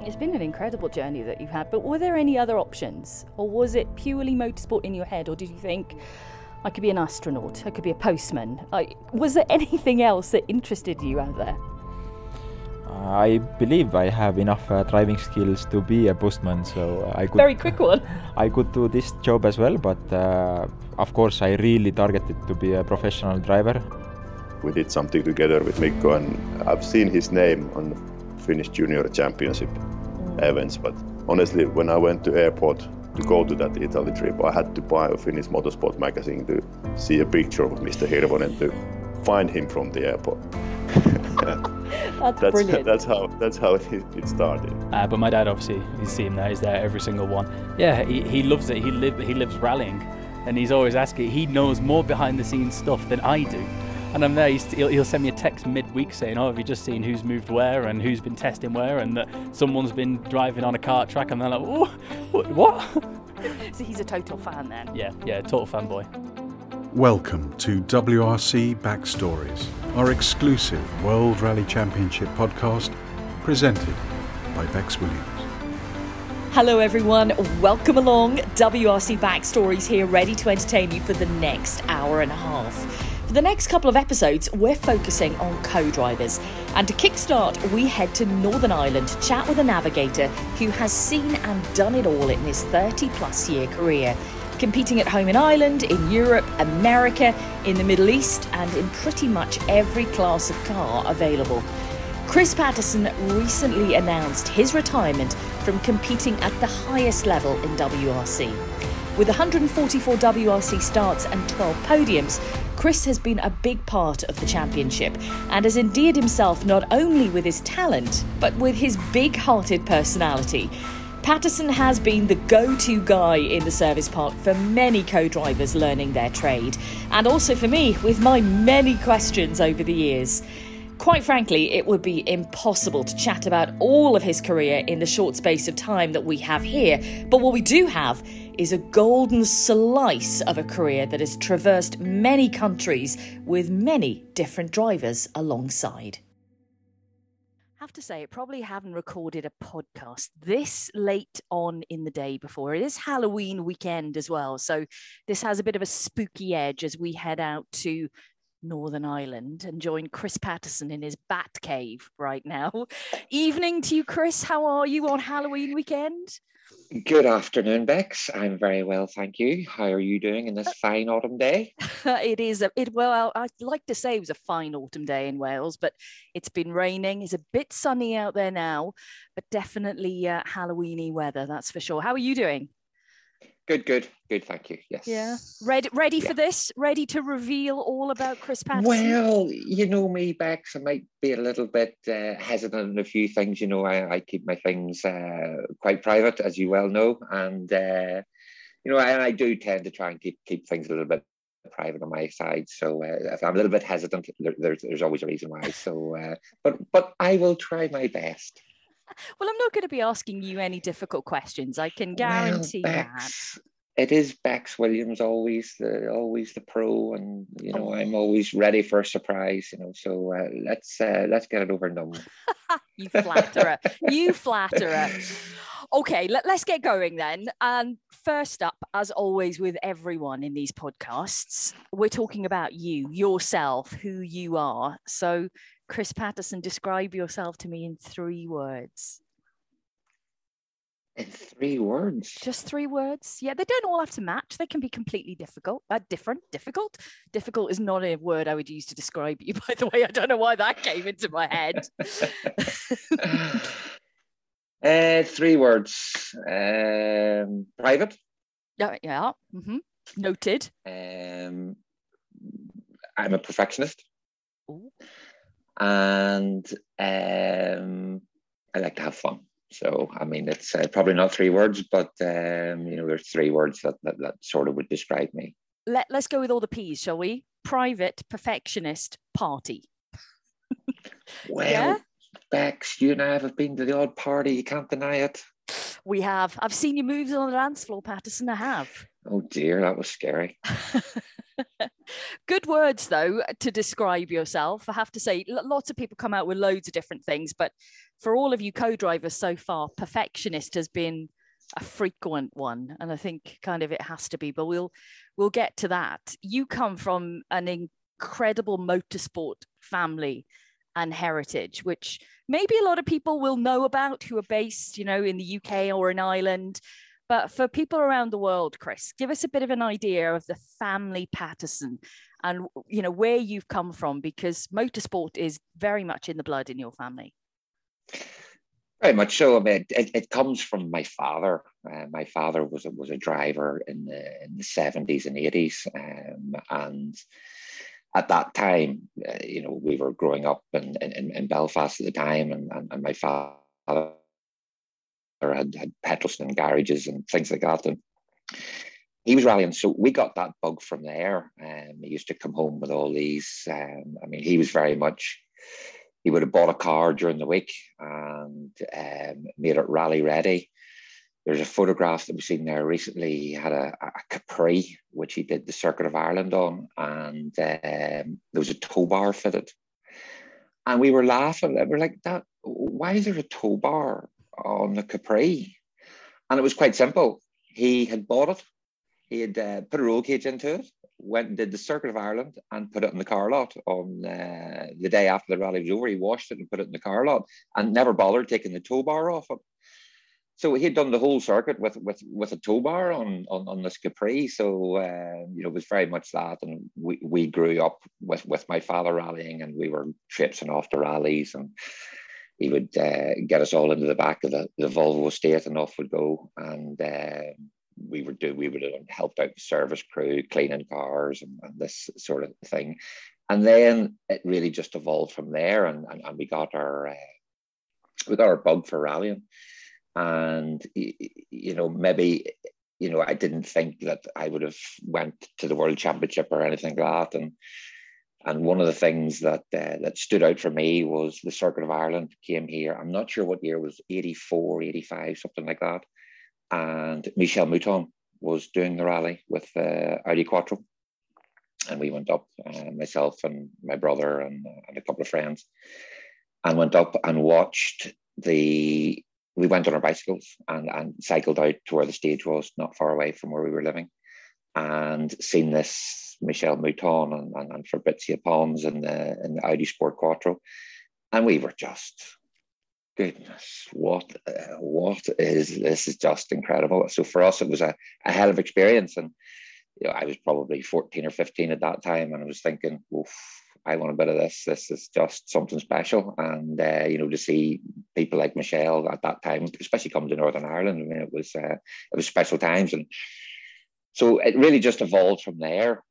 It's been an incredible journey that you've had, but were there any other options? Or was it purely motorsport in your head? Or did you think, I could be an astronaut, I could be a postman? Like, was there anything else that interested you out there? I believe I have enough uh, driving skills to be a postman, so I could. Very quick one. I could do this job as well, but uh, of course, I really targeted to be a professional driver. We did something together with Mikko, and I've seen his name on Finnish Junior Championship mm. events. But honestly, when I went to airport to go to that Italy trip, I had to buy a Finnish motorsport magazine to see a picture of Mr. Hirvonen to find him from the airport. that's, that's, brilliant. That's how that's how it, it started. Uh, but my dad obviously, you see him there. He's there every single one. Yeah, he, he loves it. He live he lives rallying, and he's always asking. He knows more behind the scenes stuff than I do. And I'm there. He'll, he'll send me a text midweek saying, "Oh, have you just seen who's moved where and who's been testing where, and that someone's been driving on a kart track?" And they're like, "Oh, what?" so he's a total fan then. Yeah, yeah, total fanboy. Welcome to WRC Backstories, our exclusive World Rally Championship podcast presented by Bex Williams. Hello, everyone. Welcome along. WRC Backstories here, ready to entertain you for the next hour and a half. For the next couple of episodes, we're focusing on co drivers. And to kickstart, we head to Northern Ireland to chat with a navigator who has seen and done it all in his 30 plus year career competing at home in Ireland, in Europe, America, in the Middle East, and in pretty much every class of car available. Chris Patterson recently announced his retirement from competing at the highest level in WRC. With 144 WRC starts and 12 podiums, Chris has been a big part of the championship and has endeared himself not only with his talent, but with his big hearted personality. Patterson has been the go to guy in the service park for many co drivers learning their trade, and also for me with my many questions over the years. Quite frankly, it would be impossible to chat about all of his career in the short space of time that we have here, but what we do have is a golden slice of a career that has traversed many countries with many different drivers alongside have to say, I probably haven't recorded a podcast this late on in the day before. It is Halloween weekend as well. So this has a bit of a spooky edge as we head out to Northern Ireland and join Chris Patterson in his bat cave right now. Evening to you, Chris. How are you on Halloween weekend? Good afternoon, Bex. I'm very well, thank you. How are you doing in this uh, fine autumn day? it is. A, it well, I'd like to say it was a fine autumn day in Wales, but it's been raining. It's a bit sunny out there now, but definitely uh, Halloweeny weather. That's for sure. How are you doing? Good, good, good. Thank you. Yes. Yeah. Ready, ready yeah. for this? Ready to reveal all about Chris Patterson? Well, you know me, Bex. I might be a little bit uh, hesitant on a few things. You know, I, I keep my things uh, quite private, as you well know, and uh, you know, I, I do tend to try and keep keep things a little bit private on my side. So uh, if I'm a little bit hesitant, there, there's there's always a reason why. So, uh, but but I will try my best. Well, I'm not going to be asking you any difficult questions. I can guarantee well, Bex, that. It is Bex Williams always the always the pro, and you know oh. I'm always ready for a surprise. You know, so uh, let's uh, let's get it over and done. you flatterer, you flatterer. Okay, let, us get going then. And um, first up, as always, with everyone in these podcasts, we're talking about you, yourself, who you are. So, Chris Patterson, describe yourself to me in three words. In three words? Just three words. Yeah, they don't all have to match. They can be completely difficult, uh, different, difficult. Difficult is not a word I would use to describe you, by the way. I don't know why that came into my head. uh, three words. Um, private. Yeah, yeah. Mm-hmm. Noted. Um, I'm a perfectionist. Ooh and um, I like to have fun. So, I mean, it's uh, probably not three words, but um, you know, there's three words that, that, that sort of would describe me. Let, let's go with all the P's, shall we? Private, perfectionist, party. well, yeah? Bex, you and I have been to the odd party. You can't deny it. We have. I've seen you move on the dance floor, Patterson. I have. Oh dear, that was scary. Good words, though, to describe yourself. I have to say, lots of people come out with loads of different things, but for all of you co drivers so far, perfectionist has been a frequent one and i think kind of it has to be but we'll we'll get to that you come from an incredible motorsport family and heritage which maybe a lot of people will know about who are based you know in the uk or in ireland but for people around the world, Chris, give us a bit of an idea of the family Patterson and you know where you've come from because motorsport is very much in the blood in your family. Very much so. I mean, it, it comes from my father. Uh, my father was a, was a driver in the in the seventies and eighties, um, and at that time, uh, you know, we were growing up in, in, in Belfast at the time, and, and, and my father had, had petrol and garages and things like that. And he was rallying. So we got that bug from there. And um, he used to come home with all these. Um, I mean, he was very much, he would have bought a car during the week and um, made it rally ready. There's a photograph that we've seen there recently. He had a, a Capri, which he did the Circuit of Ireland on, and um, there was a tow bar fitted. And we were laughing. We were like, "That why is there a tow bar on the Capri. And it was quite simple. He had bought it, he had uh, put a roll cage into it, went and did the Circuit of Ireland and put it in the car lot on uh, the day after the rally was over. He washed it and put it in the car lot and never bothered taking the tow bar off it. So he had done the whole circuit with with with a tow bar on on, on this Capri. So uh, you know, it was very much that, and we, we grew up with with my father rallying, and we were traipsing off the rallies, and he would uh, get us all into the back of the, the Volvo estate and off we'd go. And uh, we would do, we would have helped out the service crew, cleaning cars and, and, this sort of thing. And then it really just evolved from there and, and, and we got our, uh, we got our bug for rallying. And, you know, maybe, you know, I didn't think that I would have went to the world championship or anything like that. And, and one of the things that uh, that stood out for me was the Circuit of Ireland came here. I'm not sure what year it was 84, 85, something like that. And Michèle Mouton was doing the rally with uh, Audi Quattro. And we went up, uh, myself and my brother and, uh, and a couple of friends, and went up and watched the. We went on our bicycles and, and cycled out to where the stage was, not far away from where we were living, and seen this Michèle Mouton and, and, and Fabrizio Pons in the, in the Audi Sport Quattro. And we were just, goodness, what uh, what is this is just incredible. So for us, it was a, a hell of experience. And you know, I was probably 14 or 15 at that time, and I was thinking, oof, I want a bit of this. This is just something special. And, uh, you know, to see people like Michèle at that time, especially coming to Northern Ireland, I mean, it was, uh, it was special times. And so it really just evolved from there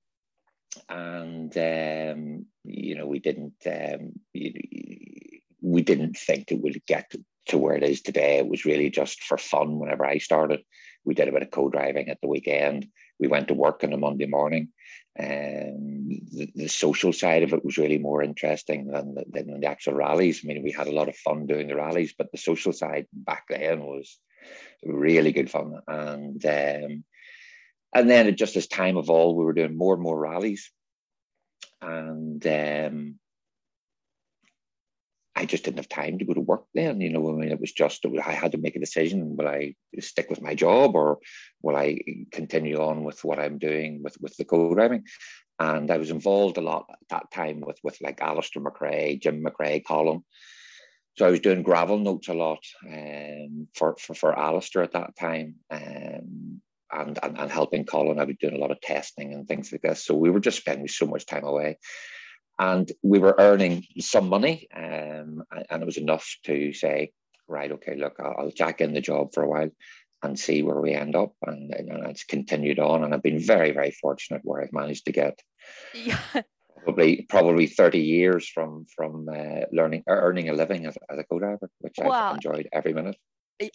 and um, you know we didn't um, we didn't think it would get to where it is today. It was really just for fun. Whenever I started, we did a bit of co-driving at the weekend. We went to work on a Monday morning. and the, the, social side of it was really more interesting than the, than the actual rallies. I mean, we had a lot of fun doing the rallies, but the social side back then was really good fun. And um, and then just as time evolved, we were doing more and more rallies, and um, I just didn't have time to go to work then. You know, I mean, it was just I had to make a decision: will I stick with my job or will I continue on with what I'm doing with with the co-driving? And I was involved a lot at that time with with like Alister McRae, Jim McRae, Colin. So I was doing gravel notes a lot um, for, for for Alister at that time. Um, and, and, and helping Colin. I was doing a lot of testing and things like this. So we were just spending so much time away. And we were earning some money, um, and it was enough to say, right, okay, look, I'll, I'll jack in the job for a while and see where we end up. And, and it's continued on. And I've been very, very fortunate where I've managed to get yeah. probably probably 30 years from from uh, learning earning a living as, as a co-driver, which well, I've enjoyed every minute.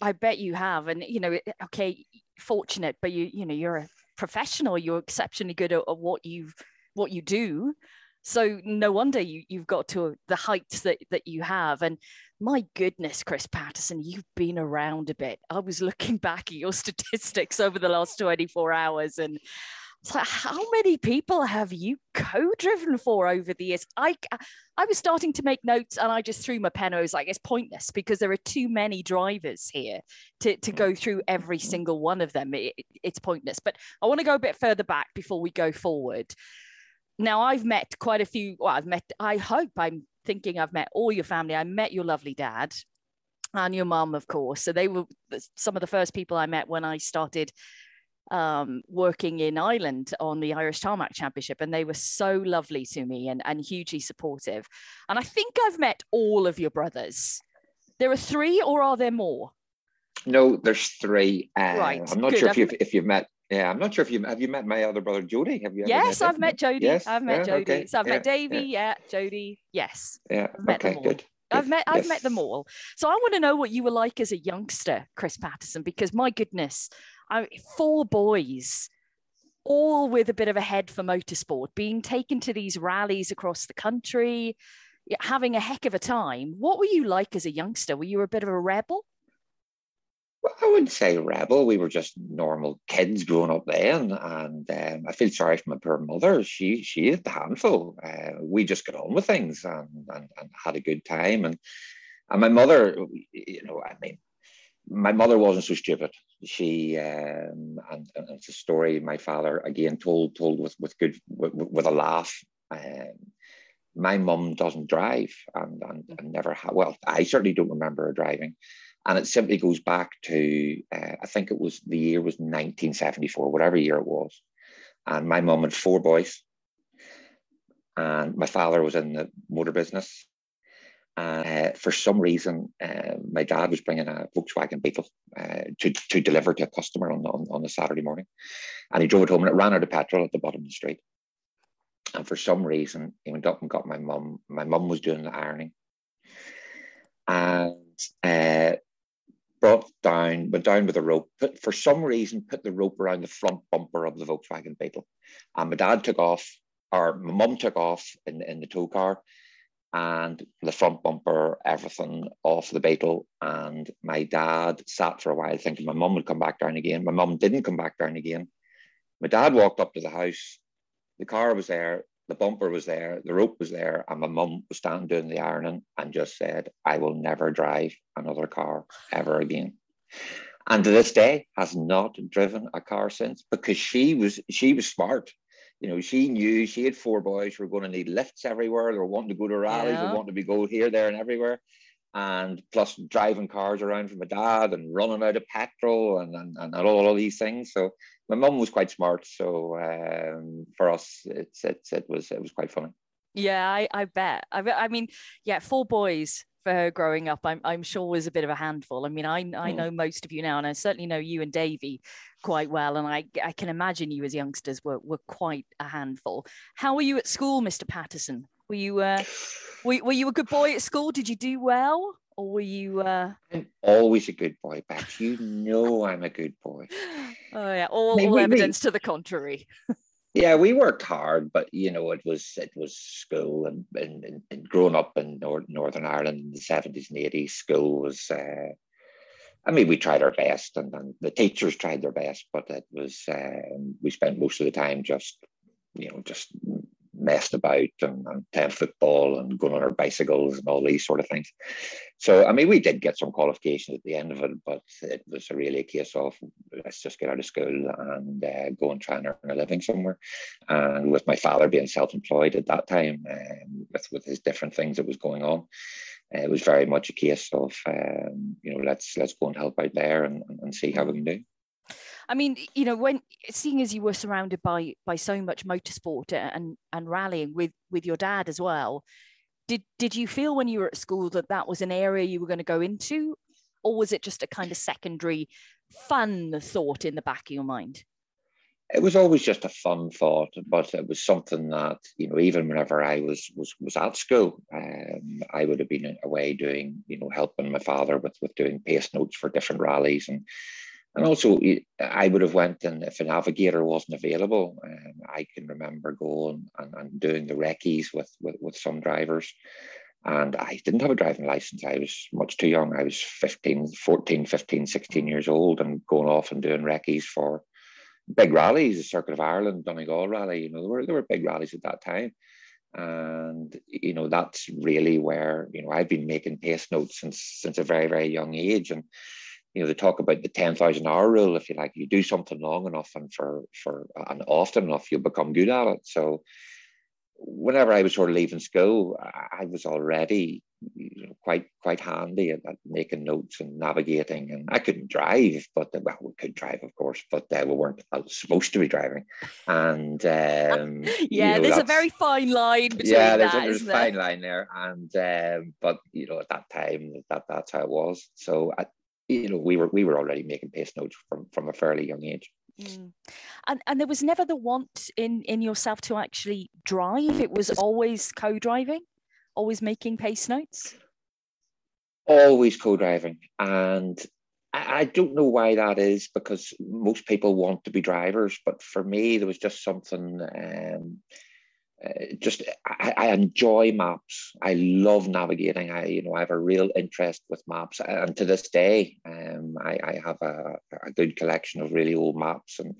I bet you have. And, you know, okay, fortunate, but you, you know, you're a professional, you're exceptionally good at, at what you've, what you do. So no wonder you, you've got to the heights that, that you have. And my goodness, Chris Patterson, you've been around a bit. I was looking back at your statistics over the last 24 hours and So how many people have you co-driven for over the years? I I was starting to make notes and I just threw my pen. I was like, it's pointless because there are too many drivers here to, to mm. go through every single one of them. It, it's pointless. But I want to go a bit further back before we go forward. Now I've met quite a few. Well, I've met. I hope I'm thinking I've met all your family. I met your lovely dad and your mum, of course. So they were some of the first people I met when I started um, working in Ireland on the Irish Tarmac Championship, and they were so lovely to me and, and hugely supportive. And I think I've met all of your brothers. There are three, or are there more? No, there's three. Uh, right. I'm not Good. sure if you've if you've met. Yeah, I'm not sure if you have you met my other brother Jody. Have you? yes, met I've met Jody. Yes? I've met yeah, Jody. okay. So I've yeah, met Davy. Yeah, yeah Jody. Yes. yeah. I've met okay, good. I've met I've Yes. met them all. So I want to know what you were like as a youngster, Chris Patterson, because my goodness, I four boys, all with a bit of a head for motorsport, being taken to these rallies across the country, having a heck of a time. What were you like as a youngster? Were you a bit of a rebel? Well, I wouldn't say rebel. We were just normal kids growing up then, and um, I feel sorry for my poor mother. She she had the handful. Uh, we just got on with things and, and and had a good time. And and my mother, you know, I mean, my mother wasn't so stupid. She um, and, and it's a story my father again told told with with good with, with a laugh. Um, my mum doesn't drive and, and, and never had. Well, I certainly don't remember her driving and it simply goes back to uh, I think it was the year was 1974, whatever year it was, and my mum had four boys, and my father was in the motor business. Uh, for some reason, uh, my dad was bringing a Volkswagen Beetle uh, to, to deliver to a customer on, on, on a Saturday morning. And he drove it home and it ran out of petrol at the bottom of the street. And for some reason, he went up and got my mum. My mum was doing the ironing. And uh, brought down, went down with a rope, put for some reason, put the rope around the front bumper of the Volkswagen Beetle. And my dad took off, or my mum took off in, in the tow car, and the front bumper, everything off the Beetle. And my dad sat for a while thinking my mum would come back down again. My mum didn't come back down again. My dad walked up to the house. The car was there, the bumper was there, the rope was there, and my mum was standing doing the ironing and just said, I will never drive another car ever again. And to this day has not driven a car since because she was she was smart. You know, she knew she had four boys who were going to need lifts everywhere. They were wanting to go to rallies, Yeah. they wanted to be go here, there, and everywhere. And plus driving cars around for my dad and running out of petrol and, and, and all, all these things. So my mum was quite smart. So um, for us, it's, it's it was it was quite funny. Yeah, I, I bet. I, bet- I mean, yeah, four boys for her growing up, I'm, I'm sure was a bit of a handful. I mean, I, I Mm. know most of you now, and I certainly know you and Davy quite well. And I, I can imagine you as youngsters were, were quite a handful. How were you at school, Mr. Patterson? Were you, uh, were, were you a good boy at school? Did you do well? Or were you, uh, I'm always a good boy, Bex. You know I'm a good boy. oh yeah, all, all evidence to the contrary. Yeah, we worked hard, but you know, it was it was school and and, and, growing up in Nor- Northern Ireland in the seventies and eighties, school was. Uh, I mean, we tried our best, and, and the teachers tried their best, but it was um, we spent most of the time just, you know, just messed about and, and playing football and going on our bicycles and all these sort of things. So, I mean, we did get some qualifications at the end of it, but it was really a case of let's just get out of school and uh, go and try and earn a living somewhere. And with my father being self-employed at that time, um, with with his different things that was going on, it was very much a case of um, you know let's let's go and help out there and- and see how we can do. I mean, you know, when seeing as you were surrounded by by so much motorsport and and rallying with with your dad as well, did did you feel when you were at school that that was an area you were going to go into, or was it just a kind of secondary fun thought in the back of your mind? it was always just a fun thought, but it was something that you know, even whenever I was was was at school, um, I would have been away doing, you know, helping my father with with doing pace notes for different rallies, and and also I would have went and if a navigator wasn't available, um, I can remember going and, and doing the recce's with, with with some drivers. And I didn't have a driving license. I was much too young. I was 15, 14, 15, 16 years old and going off and doing recce's for big rallies, the Circuit of Ireland, Donegal rally, you know, there were, there were big rallies at that time. And, you know, that's really where, you know, I've been making pace notes since, since a very, very young age. And, you know, they talk about the 10,000 hour rule, if you like, you do something long enough and for, for, and often enough, you'll become good at it. So, whenever I was sort of leaving school, I was already you know, quite quite handy at, at, making notes and navigating. And I couldn't drive, but well, we could drive, of course, but uh, we weren't supposed to be driving. And um, yeah, you know, there's a very fine line between yeah, there's, that, a, there's a fine line there. And um, but you know, at that time, that that's how it was. So I, you know, we were we were already making pace notes from from a fairly young age. Mm. And and there was never the want in in yourself to actually drive. It was always co-driving, always making pace notes. Always co-driving, and I, I don't know why that is because most people want to be drivers, but for me there was just something. Um, uh, just I, I, enjoy maps. I love navigating. I you know I have a real interest with maps, and to this day, um, I, I have a, a good collection of really old maps, and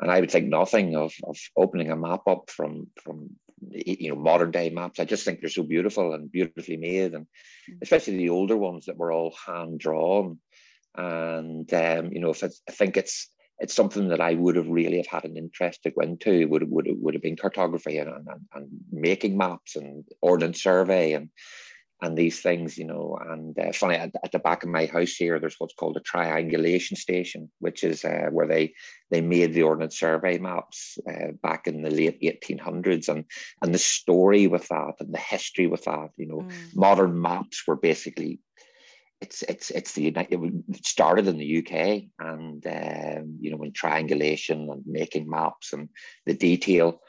and I would think nothing of of opening a map up from from you know modern day maps. I just think they're so beautiful and beautifully made, and mm. especially the older ones that were all hand drawn. And um, you know, if I think it's it's something that I would have really have had an interest to go into. Would would would have been cartography and, and, and making maps and ordnance survey and and these things, you know. And uh, funny at, at, the back of my house here, there's what's called a triangulation station, which is uh, where they they made the ordnance survey maps uh, back in the late 1800s, and and the story with that and the history with that, you know, mm. modern maps were basically it's it's it's the it started in the UK and um, you know when triangulation and making maps and the detail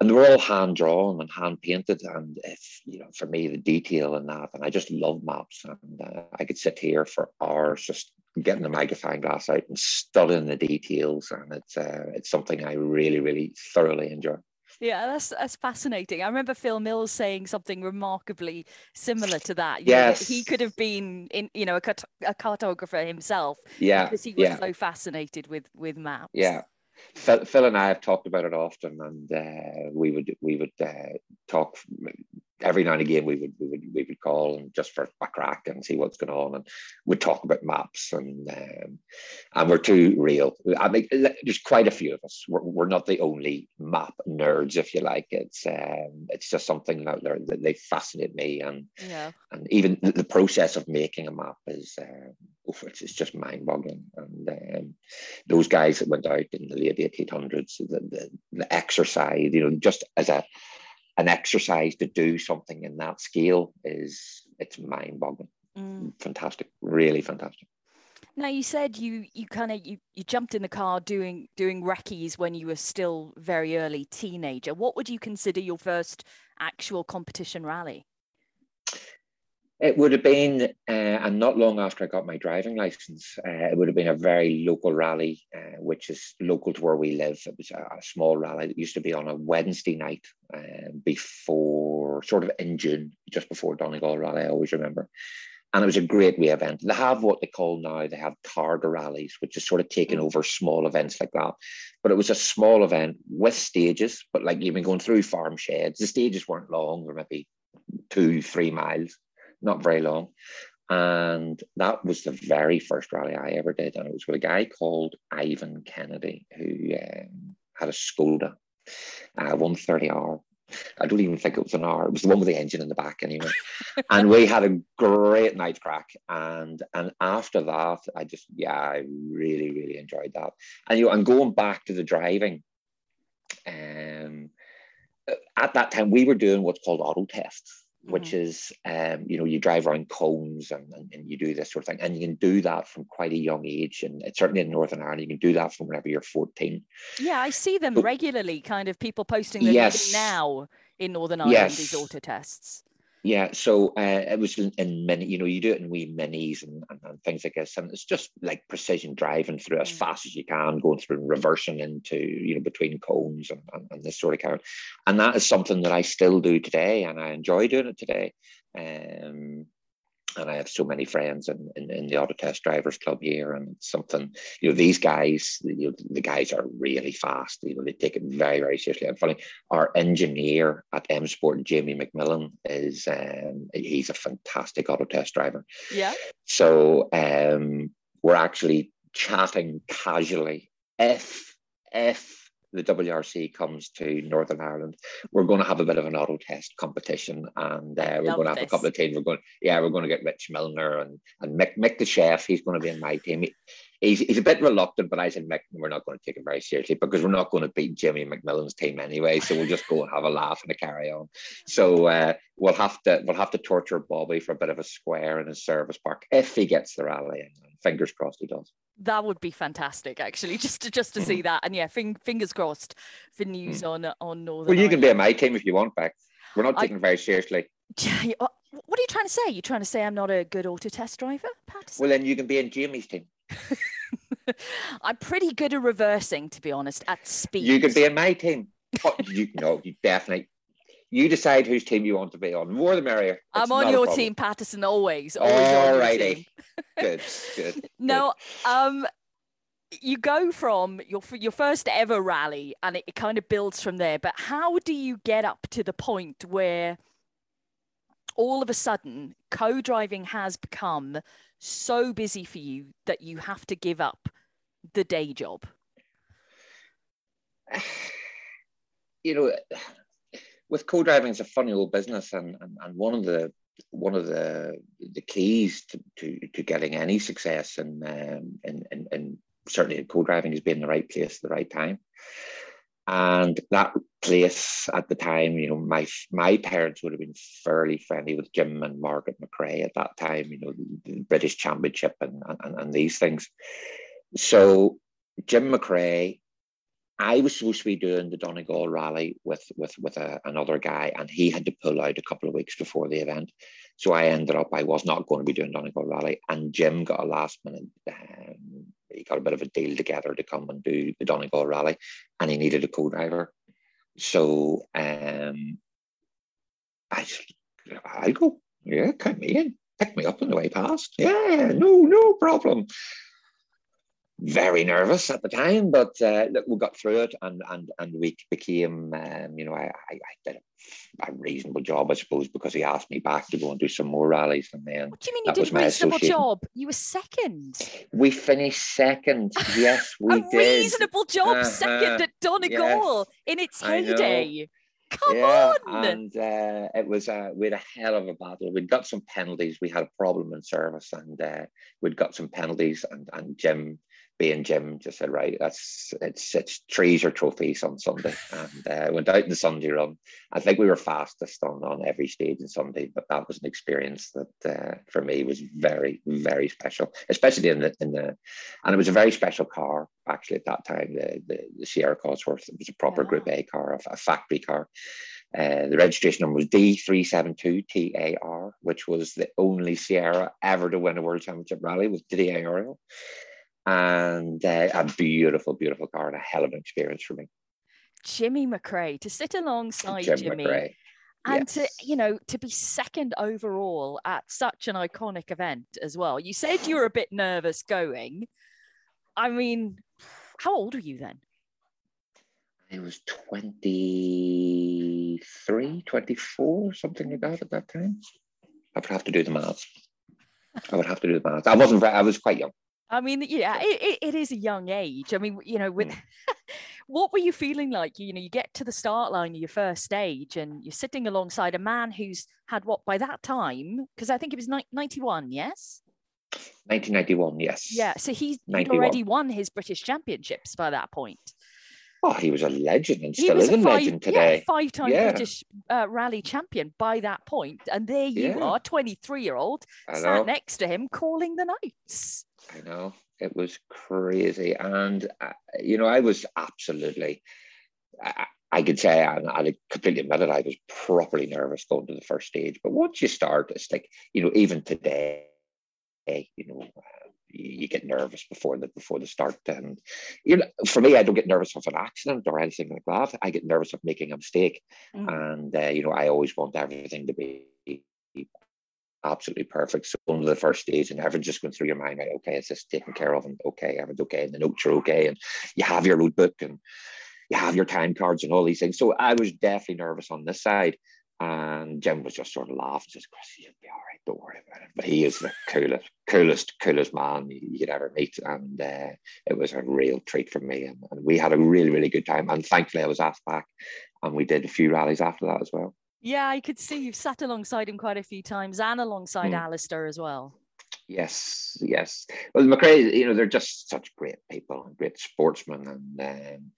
and they were all hand drawn and hand painted and if you know for me the detail in that and I just love maps and uh, I could sit here for hours just getting the magnifying glass out and studying the details and it's uh, it's something I really really thoroughly enjoy. Yeah, that's that's fascinating. I remember Phil Mills saying something remarkably similar to that. You yes, know, he could have been in, you know, a, a cartographer himself. Yeah, because he was yeah. so fascinated with with maps. Yeah, Phil, Phil and I have talked about it often, and uh, we would we would uh, talk every now and again we would we would we would call and just for a crack and see what's going on and we'd talk about maps and um, and we're too real. I mean there's quite a few of us. We're, we're not the only map nerds if you like. It's um, it's just something out there that they fascinate me and yeah. and even the, the process of making a map is it's, it's just mind-boggling. And um, those guys that went out in the late 1800s the, the, the exercise you know just as a an exercise to do something in that scale is it's mind-boggling. Mm. fantastic really fantastic. Now you said you you kind of you, you jumped in the car doing doing recce's when you were still very early teenager. What would you consider your first actual competition rally it would have been, uh, and not long after I got my driving license, uh, it would have been a very local rally, uh, which is local to where we live. It was a, a small rally that used to be on a Wednesday night uh, before, sort of in June, just before Donegal rally, I always remember. And it was a great wee event. They have what they call now, they have Targa rallies, which is sort of taking mm. over small events like that. But it was a small event with stages, but like you've been going through farm sheds. The stages weren't long, or maybe two, three miles not very long. And that was the very first rally I ever did. And it was with a guy called Ivan Kennedy, who um, had a Skoda, uh, 130R. I don't even think it was an R. It was the one with the engine in the back, anyway. and we had a great night crack. And and after that, I just yeah, I really really enjoyed that. And you know, and going back to the driving, um, at that time we were doing what's called auto tests which mm-hmm. is um, you know you drive around cones and, and, and, you do this sort of thing and you can do that from quite a young age and certainly in northern ireland you can do that from whenever you're 14 yeah i see them regularly kind of people posting them yes. now in northern ireland yes. these auto tests yeah, so uh, it was in, in, many, you know, you do it in wee minis and, and, and, things like this, and it's just like precision driving through as mm. fast as you can, going through and reversing into, you know, between cones and, and, and this sort of kind. And that is something that I still do today, and I enjoy doing it today. Um, and I have so many friends in, in, in, the Auto Test Drivers Club here, and it's something you know. These guys, you know, the guys are really fast. You know, they take it very, very seriously. And funny, our engineer at M Sport, Jamie McMillan, is um, he's a fantastic auto test driver. Yeah. So um, we're actually chatting casually. If if the WRC comes to Northern Ireland, we're going to have a bit of an auto test competition, and uh, we're going to have this. a couple of teams. We're going, yeah, we're going to get Rich Millener and and Mick, Mick the chef. He's going to be in my team. He, he's, he's a bit reluctant, but I said Mick, we're not going to take it very seriously because we're not going to beat Jimmy McMillan's team anyway. So we'll just go and have a laugh and a carry on. So uh, we'll have to we'll have to torture Bobby for a bit of a square in his service park if he gets the rally. And fingers crossed he does that would be fantastic actually just to just to see mm. that and yeah fing, fingers crossed for news mm. on on northern well you can be a my team if you want back we're not taking I, very seriously what are you trying to say You're trying to say i'm not a good auto test driver Patterson? well then you can be in jamie's team i'm pretty good at reversing to be honest at speed you could be in my team oh, you know you definitely you decide whose team you want to be on. More the merrier. It's I'm on your team, Patterson. Always, always. All righty. good, good. No, um, you go from your your first ever rally, and it, it kind of builds from there. But how do you get up to the point where all of a sudden co-driving has become so busy for you that you have to give up the day job? You know with co-driving is a funny old business and, and, and one of the one of the the keys to, to, to getting any success and um, and, and, and certainly co-driving is being in the right place at the right time and that place at the time you know my my parents would have been fairly friendly with jim and margaret mcrae at that time you know the, the british championship and, and and these things so jim mcrae I was supposed to be doing the Donegal rally with with with a, another guy, and he had to pull out a couple of weeks before the event. So I ended up I was not going to be doing Donegal rally, and Jim got a last minute. Um, he got a bit of a deal together to come and do the Donegal rally, and he needed a co-driver. So um, I I'll go. Yeah, count me in. Pick me up on the way past. Yeah, no, no problem very nervous at the time, but uh, look, we got through it, and and and we became, um, you know, I, I, I did a, reasonable job, I suppose, because he asked me back to go and do some more rallies, and then. What do you mean you did a reasonable job? You were second. We finished second. Yes, we a did. reasonable job, uh-huh. second at Donegal yes, in its heyday. Come yeah, on. And uh, it was uh, we had a hell of a battle. We'd got some penalties. We had a problem in service, and uh, we'd got some penalties. And and Jim being Jim just said, right, that's it's it's trees or trophies on Sunday, and uh, went out in the Sunday run. I think we were fastest on on every stage in Sunday, but that was an experience that uh, for me was very very special, especially in the in the, and it was a very special car actually at that time. The the, the Sierra Cosworth it was a proper yeah. Group A car, a, a factory car. Uh, the registration number was D372TAR, which was the only Sierra ever to win a World Championship rally with Didier Auriol and uh, a beautiful, beautiful car and a hell of an experience for me. Jimmy McRae to sit alongside Jim Jimmy. McRae. And yes. to, you know, to be second overall at such an iconic event as well. You said you were a bit nervous going. I mean, how old were you then? I was 23, 24, something like that at that time. I would have to do the maths. I would have to do the maths. I wasn't I was quite young. I mean, yeah, it, it is a young age. I mean, you know, with mm. what were you feeling like? You know, you get to the start line of your first stage and you're sitting alongside a man who's had what by that time, because I think it was 91, yes? 1991, yes. Yeah, so he's already won his British championships by that point. Oh, he was a legend and still is a, five, legend today. Yeah, five-time yeah. British uh, rally champion by that point, and there you yeah. are, twenty-three-year-old, sat next to him, calling the nights. I know it was crazy, and uh, you know I was absolutely. I, I could say, and I completely admit it, I was properly nervous going to the first stage. But once you start, it's like you know, even today, you know, uh, you get nervous before the before the start. And you know, for me, I don't get nervous of an accident or anything like that. I get nervous of making a mistake, mm. and uh, you know, I always want everything to be absolutely perfect. So one of the first days, and everything's just going through your mind, right? Okay, is this taken care of? And okay, everything's okay, and the notes are okay, and you have your road book and you have your time cards and all these things. So I was definitely nervous on this side. And Jim was just sort of laughing, just Chris, you'll be all right, don't worry about it. But he is the coolest, coolest, coolest man you could ever meet. And uh, it was a real treat for me. And, and we had a really, really good time. And thankfully I was asked back and we did a few rallies after that as well. Yeah, I could see you've sat alongside him quite a few times and alongside mm. Alister as well. Yes, yes. Well, McRae, you know, they're just such great people and great sportsmen. And um,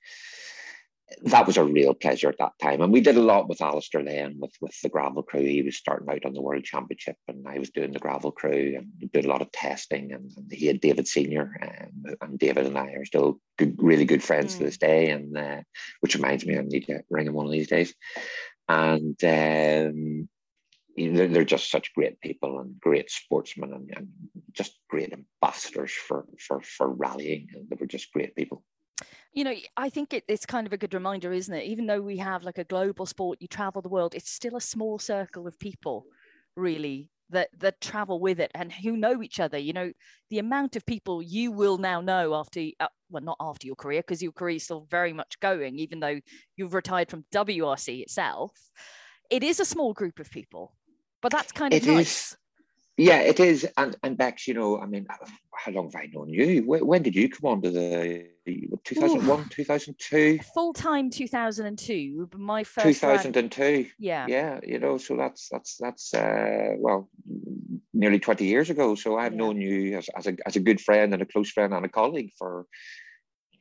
that was a real pleasure at that time. And we did a lot with Alister then with, with the gravel crew. He was starting out on the World Championship and I was doing the gravel crew and did a lot of testing. And, and he had David Senior um, and David and I are still good, really good friends mm. to this day. And uh, which reminds me, I need to ring him one of these days. And um, you know, they're just such great people and great sportsmen and, and just great ambassadors for, for, for rallying. And they were just great people you know, I think it, it's kind of a good reminder, isn't it? Even though we have like a global sport, you travel the world, it's still a small circle of people, really, that that travel with it and who know each other. You know, the amount of people you will now know after, uh, well, not after your career, because your career is still very much going, even though you've retired from WRC itself. It is a small group of people, but that's kind of it nice. Is. Yeah, it is. And and Bex, you know, I mean, how long have I known you? When, when did you come on to the 2001, 2002? Full time 2002. My first 2002. Yeah. Yeah, you know, so that's that's that's uh well nearly 20 years ago. So I've yeah. known you as, as a as a good friend and a close friend and a colleague for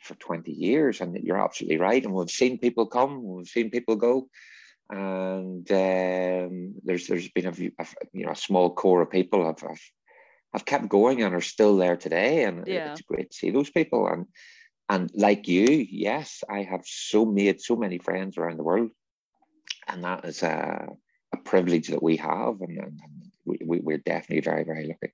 for 20 years. And you're absolutely right. And we've seen people come, we've seen people go and um, there's there's been a, a, you know a small core of people have, have have kept going and are still there today, and yeah. it's great to see those people. And and like you, yes, I have so made so many friends around the world, and that is a, a privilege that we have, and, and we, we're definitely very very lucky.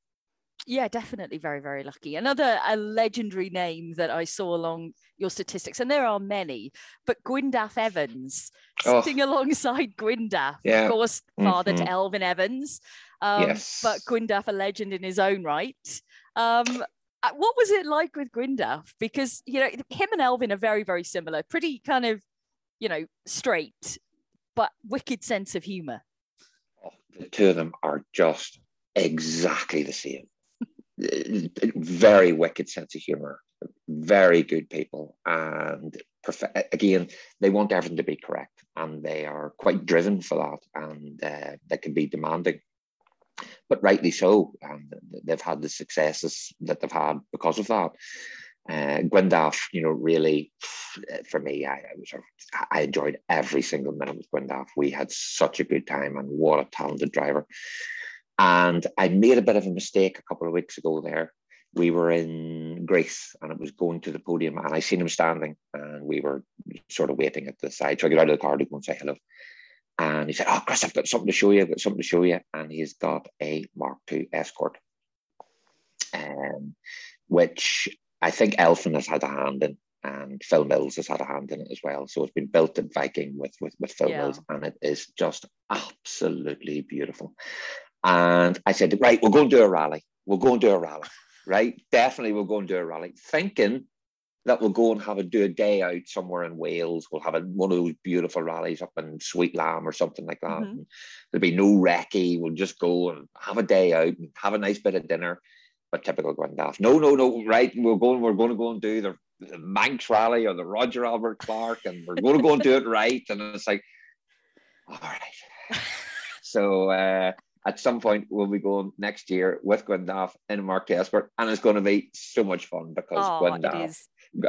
Yeah, definitely very, very lucky. Another a legendary name that I saw along your statistics, and there are many, but Gwyndaf Evans, oh. sitting alongside Gwyndaf, yeah. of course, father mm-hmm. to Elfyn Evans, um, yes. but Gwyndaf a legend in his own right. Um, uh, what was it like with Gwyndaf? Because, you know, him and Elfyn are very, very similar, pretty kind of, you know, straight, but wicked sense of humor. Oh, the two of them are just exactly the same very wicked sense of humor, very good people, and again, they want everything to be correct, and they are quite driven for that, and uh, they can be demanding, but rightly so. And they've had the successes that they've had because of that. Uh, Gwyndaf, you know, really, for me, I, I, was, I enjoyed every single minute with Gwyndaf. We had such a good time, and what a talented driver. And I made a bit of a mistake a couple of weeks ago there. We were in Greece and it was going to the podium and I seen him standing and we were sort of waiting at the side. So I got out of the car to go and say hello. And he said, Oh, Chris, I've got something to show you. I've got something to show you. And he's got a Mark II Escort, um, which I think Elfyn has had a hand in and Phil Mills has had a hand in it as well. So it's been built at Viking with, with, with Phil yeah. Mills and it is just absolutely beautiful. And I said, right, we'll go and do a rally. We'll go and do a rally, right? Definitely we'll go and do a rally. Thinking that we'll go and have a do a day out somewhere in Wales. We'll have a, one of those beautiful rallies up in Sweet Lamb or something like that. Mm-hmm. There'll be no recce. We'll just go and have a day out and have a nice bit of dinner. But typical Gwyndaf. No, no, no, right. We're going, we're going to go and do the, the Manx rally or the Roger Albert Clark, and we're going to go and do it right. And it's like, all right. so uh, at some point we'll be going next year with Gwyndaf and Mark Esper, and it's going to be so much fun because oh, Gwyndaf,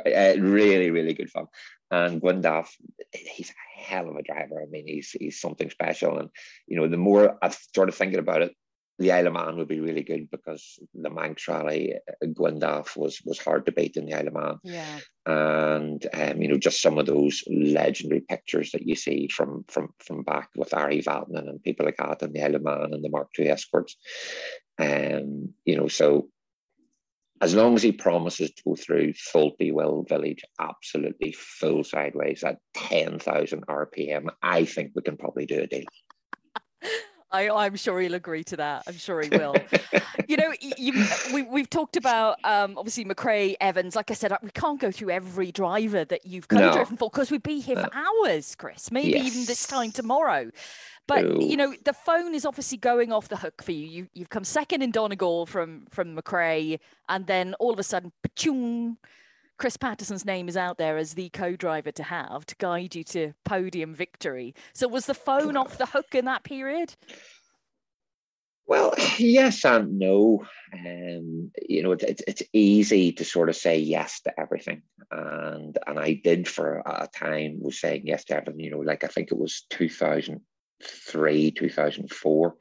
uh, really, really good fun. And Gwyndaf, he's a hell of a driver. I mean, he's he's something special. And you know, the more I've started thinking about it, the Isle of Man would be really good because the Manx Rally, uh, Gwyndaf was was hard to beat in the Isle of Man. Yeah. And um, you know, just some of those legendary pictures that you see from from from back with Ari Vatanen and people like that in the Isle of Man and the Mark II escorts. Um, you know, so as long as he promises to go through Sulby Village absolutely full sideways at 10,000 RPM, I think we can probably do a deal. I, I'm sure he'll agree to that. I'm sure he will. you know, you, we, we've talked about um, obviously McRae, Evans. Like I said, we can't go through every driver that you've co-driven no. for because we'd be here for hours, Chris. Maybe yes. even this time tomorrow. But Ooh. you know, the phone is obviously going off the hook for you. you you've come second in Donegal from from McRae, and then all of a sudden, Chris Patterson's name is out there as the co-driver to have to guide you to podium victory. So was the phone off the hook in that period? Well, yes and no. Um, you know, it's it's easy to sort of say yes to everything, and and I did for a time was saying yes to everything. You know, like I think it was two thousand three, two thousand four.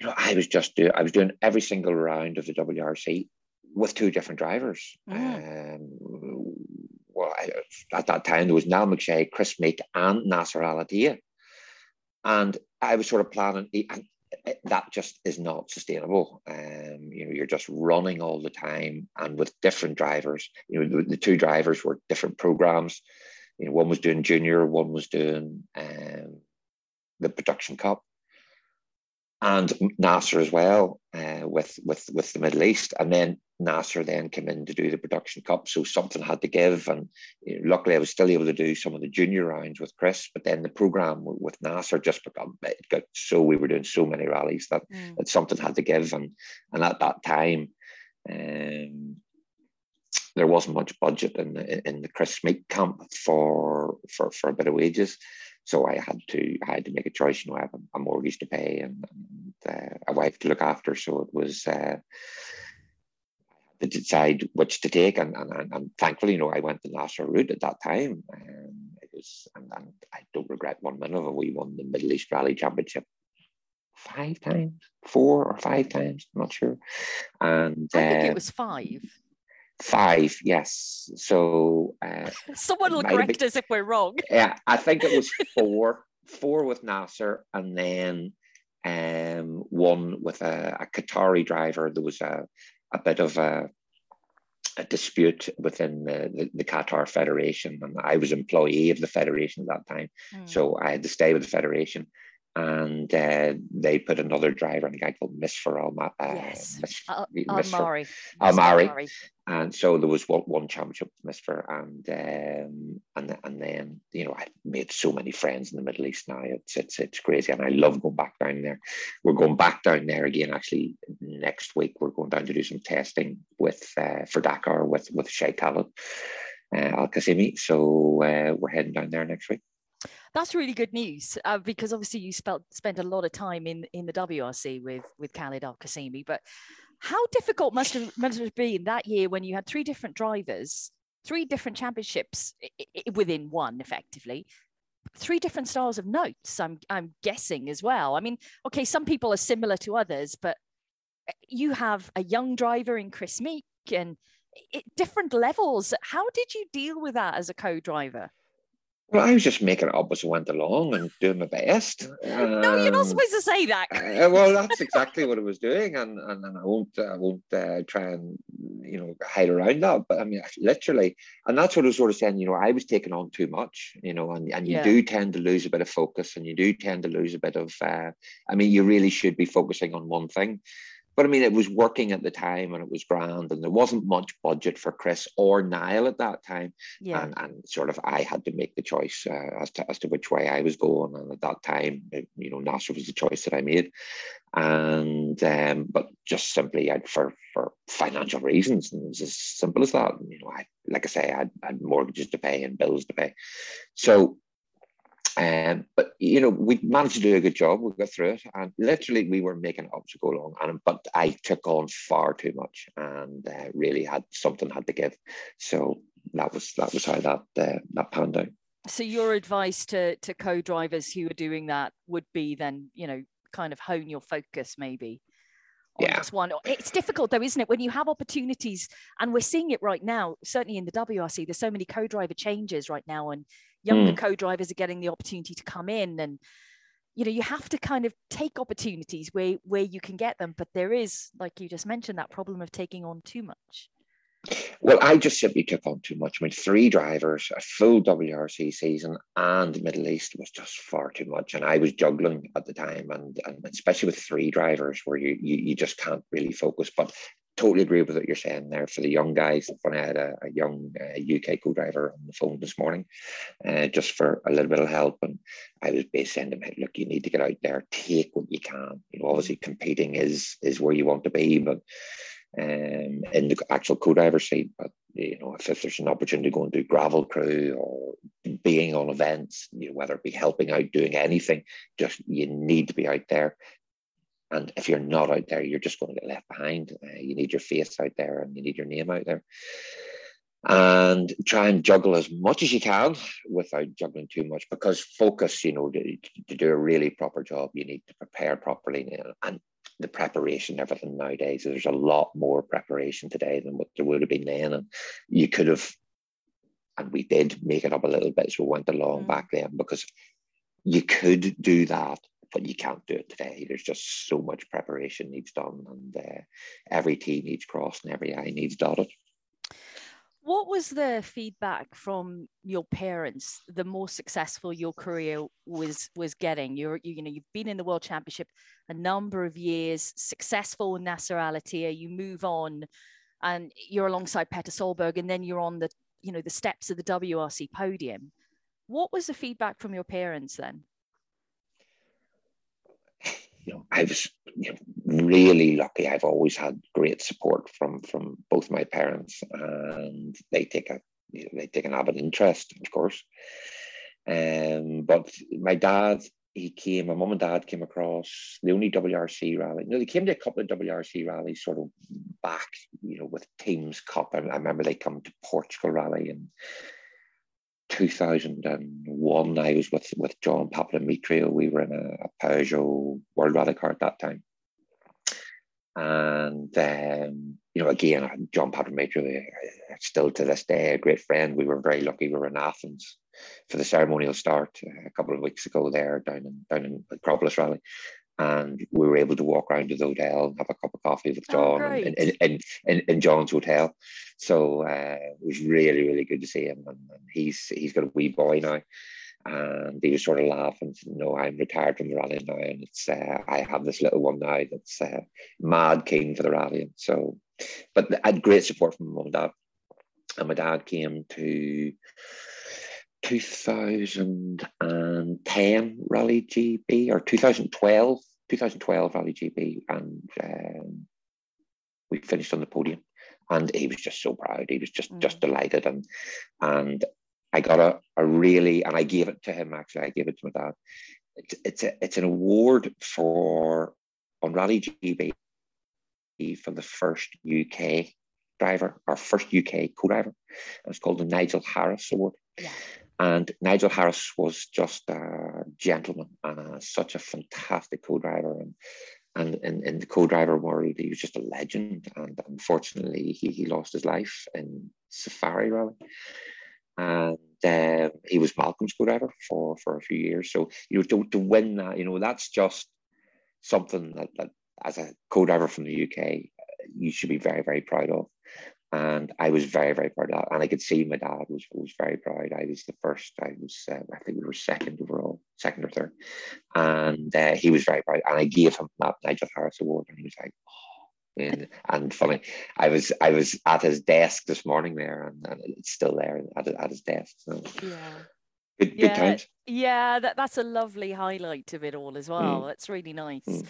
You know, I was just doing I was doing every single round of the WRC with two different drivers. Mm. Um, well, I, at that time there was Niall McShea, Kris Meeke, and Nasser Al Attiyah. And I was sort of planning, and that just is not sustainable. Um, you know, you're just running all the time and with different drivers. You know, the, the two drivers were different programs. You know, one was doing junior, one was doing um, the production cup and Nasser as well uh, with with with the Middle East, and then Nasser then came in to do the production cup, so something had to give, and you know, luckily I was still able to do some of the junior rounds with Chris, but then the program with Nasser just become it got so we were doing so many rallies that, mm. that something had to give, and and at that time. Um, there wasn't much budget in the, in the Kris Meeke camp for, for for a bit of wages, so I had to I had to make a choice. You know, I have a, mortgage to pay and, and uh, a wife to look after. So it was uh, to decide which to take, and, and, and thankfully, you know, I went the Nasser route at that time. Um, it was, and, and I don't regret one minute of it. We won the Middle East Rally Championship five times, four or five times, I'm not sure. And I think uh, it was five. Five, yes. So uh, someone will correct been, us if we're wrong. Yeah, I think it was four, four with Nasser, and then um, one with a, a Qatari driver. There was a, a bit of a, a dispute within the, the, the, Qatar Federation, and I was employee of the federation at that time, mm. so I had to stay with the federation and uh, they put another driver, a guy called Misfer Alma, uh, yes. Al- Almari. Almari. And so there was one, one championship with Misfer, and um, and and then you know I made so many friends in the Middle East now. It's it's it's crazy, and I love going back down there. We're going back down there again actually next week. We're going down to do some testing with uh, for Dakar with with Sheikh Khaled uh, Al Qasimi. So uh, we're heading down there next week that's really good news uh, because obviously you spent spent a lot of time in in the WRC with with Khaled Al Qasimi. But how difficult must have must have been that year when you had three different drivers, three different championships within one, effectively, three different styles of notes. I'm I'm guessing as well. I mean, okay, some people are similar to others, but eh, you have a young driver in Kris Meeke and it, different levels. How did you deal with that as a co-driver? Well, I was just making it up as I went along and doing my best. Um, no, you're not supposed to say that. uh, well, that's exactly what I was doing, and and, and I won't I won't uh, try and you know hide around that. But I mean, literally, and that's what I was sort of saying. You know, I was taking on too much. You know, and and you yeah. do tend to lose a bit of focus, and you do tend to lose a bit of. Uh, I mean, you really should be focusing on one thing but I mean, it was working at the time and it was grand, and there wasn't much budget for Chris or Niall at that time. Yeah. And, and sort of I had to make the choice uh, as to as to which way I was going. And at that time, you know, Nasser was the choice that I made. And um, but just simply I'd, for for financial reasons, and it was as simple as that. You know, I like I say, I had mortgages to pay and bills to pay. So um, but you know, we managed to do a good job. We got through it, and literally, we were making it up to go along. And but I took on far too much, and uh, really had something had to give. So that was that was how that uh, that panned out. So your advice to to co-drivers who are doing that would be then, you know, kind of hone your focus maybe on yeah. just one. It's difficult though, isn't it? When you have opportunities, and we're seeing it right now, certainly in the WRC, there's so many co-driver changes right now, and younger mm. co-drivers are getting the opportunity to come in and you know you have to kind of take opportunities where where you can get them but there is like you just mentioned that problem of taking on too much Well, I just simply took on too much. I mean, three drivers, a full WRC season, and Middle East was just far too much. And I was juggling at the time, and, and especially with three drivers, where you, you you just can't really focus. But totally agree with what you're saying there for the young guys. When I had a, a young uh, UK co-driver on the phone this morning, uh, just for a little bit of help, and I was basically saying to him, "Look, you need to get out there, take what you can. You know, obviously competing is is where you want to be, but." um, in the actual co-driver seat. But you know, if, if there's an opportunity to go and do gravel crew or being on events, you know, whether it be helping out, doing anything, just you need to be out there. And if you're not out there, you're just going to get left behind. Uh, you need your face out there and you need your name out there. And try and juggle as much as you can without juggling too much because focus, you know, to, to do a really proper job, you need to prepare properly. And the preparation, everything nowadays. There's a lot more preparation today than what there would have been then. And you could have, and we did make it up a little bit as we went along mm. back then because you could do that, but you can't do it today. There's just so much preparation needs done, and uh, every T needs crossed and every I needs dotted. What was the feedback from your parents? The more successful your career was was getting, you're you, you know you've been in the World Championship a number of years, successful in Nasser Al Attiyah. You move on, and you're alongside Petter Solberg, and then you're on the you know the steps of the WRC podium. What was the feedback from your parents then? You know, I was you know, really lucky. I've always had great support from from both my parents, and they take a you know, they take an avid interest, of course. Um, but my dad, he came. My mum and dad came across the only WRC rally. You know, they came to a couple of WRC rallies, sort of back, you know, with Teams Cup. I, I remember they come to Portugal rally and 2001, I was with, with John Papademetriou. We were in a, a Peugeot World Rally Car at that time. And, um, you know, again, John Papademetriou, still to this day, a great friend. We were very lucky. We were in Athens for the ceremonial start a couple of weeks ago there down in, down in Acropolis Rally and we were able to walk around to the hotel and have a cup of coffee with oh, John oh, in, in, in, in, John's hotel. So uh, it was really, really good to see him. And, and, he's he's got a wee boy now. And he was sort of laughing, you know, I'm retired from the rally now, and it's uh, I have this little one now that's uh, mad keen for the rallying. So, but I had great support from my mum and dad, and my dad came to 2010 Rally GB or 2012, 2012 Rally GB, and um, we finished on the podium. And he was just so proud. He was just mm. just delighted, and and I got a, a really and I gave it to him. Actually, I gave it to my dad. It's it's a, it's an award for on Rally GB for the first UK driver, our first UK co-driver. And it's called the Nigel Harris Award. Yeah. And Nigel Harris was just a gentleman and a, such a fantastic co-driver. And, and in, in the co-driver world, he was just a legend. And unfortunately, he, he lost his life in Safari Rally. And uh, he was Malcolm's co-driver for, for a few years. So, you know, to, to win that, you know, that's just something that, that as a co-driver from the UK, you should be very, very proud of and I was very, very proud of that. And I could see my dad was was very proud. I was the first. I was, uh, I think we were second overall, second or third, and uh, he was very proud. And I gave him that Nigel Harris Award, and he was like, oh. And, and funny, I was I was at his desk this morning there, and, and it's still there at, at his desk. So yeah. Good, yeah, times. Yeah, that, that's a lovely highlight of it all as well. Mm. That's really nice. Mm.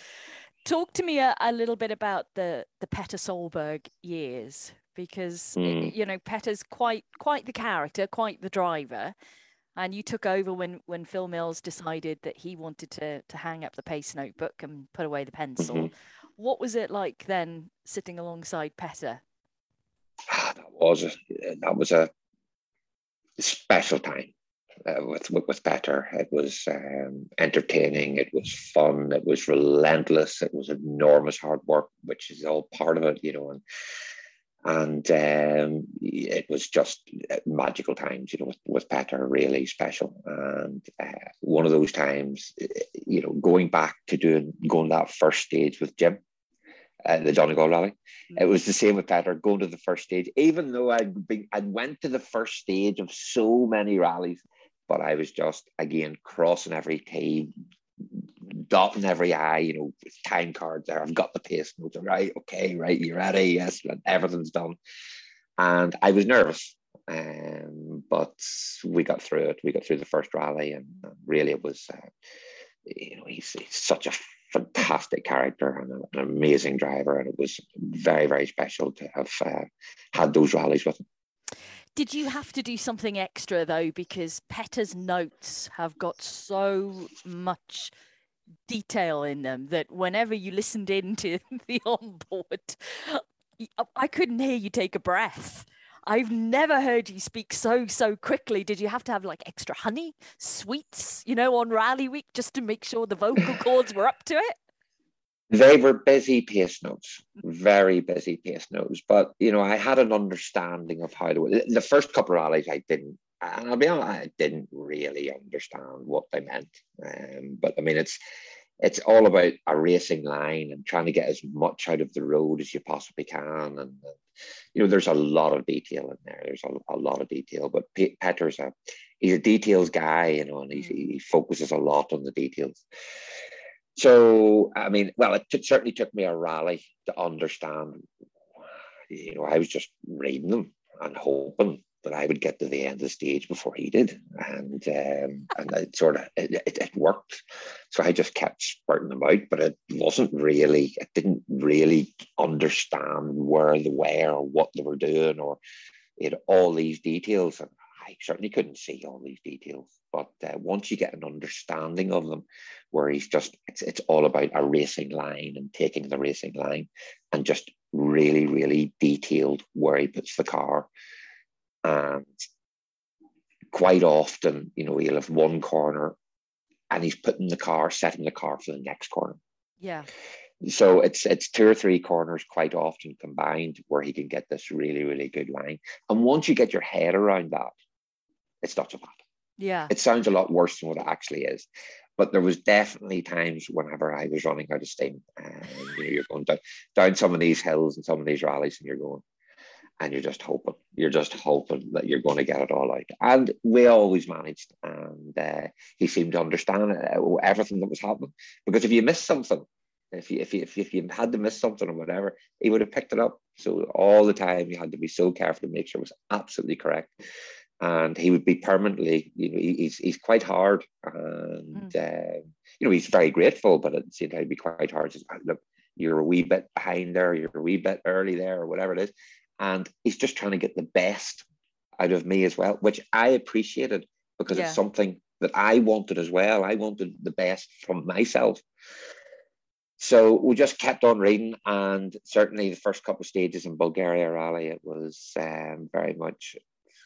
Talk to me a, a, little bit about the the Petter Solberg years because mm. you know Petter's quite quite the character, quite the driver, and you took over when when Phil Mills decided that he wanted to to hang up the pace notebook and put away the pencil. Mm-hmm. What was it like then, sitting alongside Petter? Ah, that was a, that was a special time. Uh, with, with with Petter. It was um, entertaining. It was fun. It was relentless. It was enormous hard work, which is all part of it, you know. And and um, it was just uh, magical times, you know, with, with Petter, really special. And uh, one of those times, uh, you know, going back to doing going that first stage with Jim, uh, the Donegal Rally. Mm-hmm. It was the same with Petter going to the first stage, even though I'd been, I went to the first stage of so many rallies, but I was just again crossing every T, dotting every I, you know, time cards there. I've got the pace notes, right? Okay, right, you ready? Yes, everything's done. And I was nervous, um, but we got through it. We got through the first rally, and really, it was, uh, you know, he's, he's such a fantastic character and an amazing driver, and it was very, very special to have uh, had those rallies with him. Did you have to do something extra though? Because Petter's notes have got so much detail in them that whenever you listened into the onboard, uh, I couldn't hear you take a breath. I've never heard you speak so so quickly. Did you have to have like extra honey, sweets, you know, on rally week just to make sure the vocal cords were up to it? They were busy pace notes, very busy pace notes. But you know, I had an understanding of how to. The first couple of rallies, I didn't, and I'll be honest, I didn't really understand what they meant. Um, but I mean, it's it's all about a racing line and trying to get as much out of the road as you possibly can. And, and you know, there's a lot of detail in there. There's a, a lot of detail, but P- Petter's a he's a details guy, you know, and mm. he focuses a lot on the details. So, I mean, well, it t- certainly took me a rally to understand. You know, I was just reading them and hoping that I would get to the end of the stage before he did, and um, and it sort of it, it, it, worked. So I just kept spurting them out, but it wasn't really. It didn't really understand where they were or what they were doing, or it all these details. And I certainly couldn't see all these details. But uh, once you get an understanding of them, where he's just it's it's all about a racing line and taking the racing line, and just really really detailed where he puts the car and quite often, you know, he'll have one corner and he's putting the car, setting the car for the next corner. Yeah. So it's it's two or three corners quite often combined where he can get this really, really good line. And once you get your head around that, it's not so bad. Yeah. It sounds a lot worse than what it actually is. But there was definitely times whenever I was running out of steam, and you know, you're going down, down some of these hills and some of these rallies, and you're going, and you're just hoping you're just hoping that you're going to get it all out and we always managed and uh, he seemed to understand uh, everything that was happening because if you miss something if you, if you if you had to miss something or whatever he would have picked it up so all the time you had to be so careful to make sure it was absolutely correct and he would be permanently you know he's, he's quite hard and mm. uh, you know he's very grateful but at the same time he'd be quite hard just look you're a wee bit behind there you're a wee bit early there or whatever it is and he's just trying to get the best out of me as well, which I appreciated because yeah. it's something that I wanted as well. I wanted the best from myself. So we just kept on reading, and certainly the first couple of stages in Bulgaria Rally, it was um, very much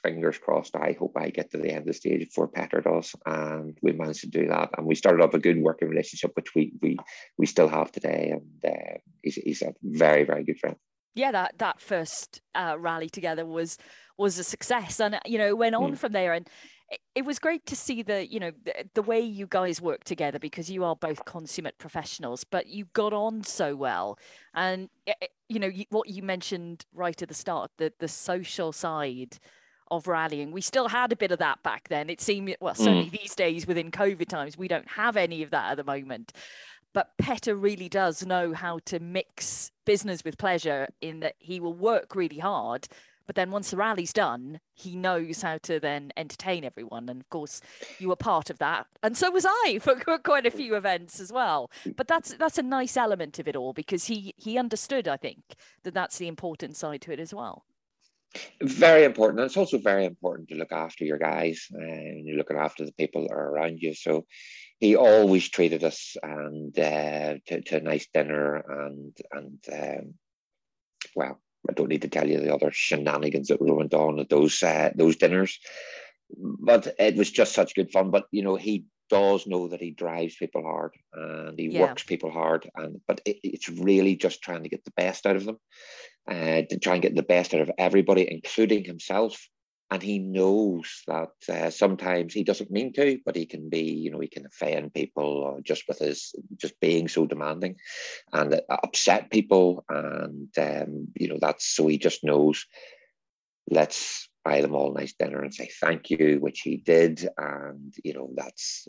fingers crossed. I hope I get to the end of the stage before Petter does, and we managed to do that. And we started up a good working relationship, which we we we still have today. And uh, he's he's a very very good friend yeah, that that first uh, rally together was was a success, and you know went on mm. from there. And it, it, was great to see the you know the, the, way you guys work together because you are both consummate professionals, but you got on so well. And it, you know what you mentioned right at the start, the the social side of rallying. We still had a bit of that back then. It seemed well certainly mm. these days within COVID times we don't have any of that at the moment. But Petter really does know how to mix business with pleasure in that he will work really hard. But then once the rally's done, he knows how to then entertain everyone. And of course, you were part of that. And so was I for quite a few events as well. But that's that's a nice element of it all because he he understood, I think, that that's the important side to it as well. Very important. And it's also very important to look after your guys and you're looking after the people that are around you. So he always treated us and uh, to, to, a nice dinner and and um, well, I don't need to tell you the other shenanigans that were went on at those uh, those dinners. But it was just such good fun. But you know, he does know that he drives people hard and he yeah. works people hard and but it, it's really just trying to get the best out of them uh, to try and get the best out of everybody including himself and he knows that uh, sometimes he doesn't mean to, but he can be, you know, he can offend people just with his just being so demanding, and upset people, and um, you know that's so he just knows. Let's buy them all a nice dinner and say thank you, which he did, and you know that's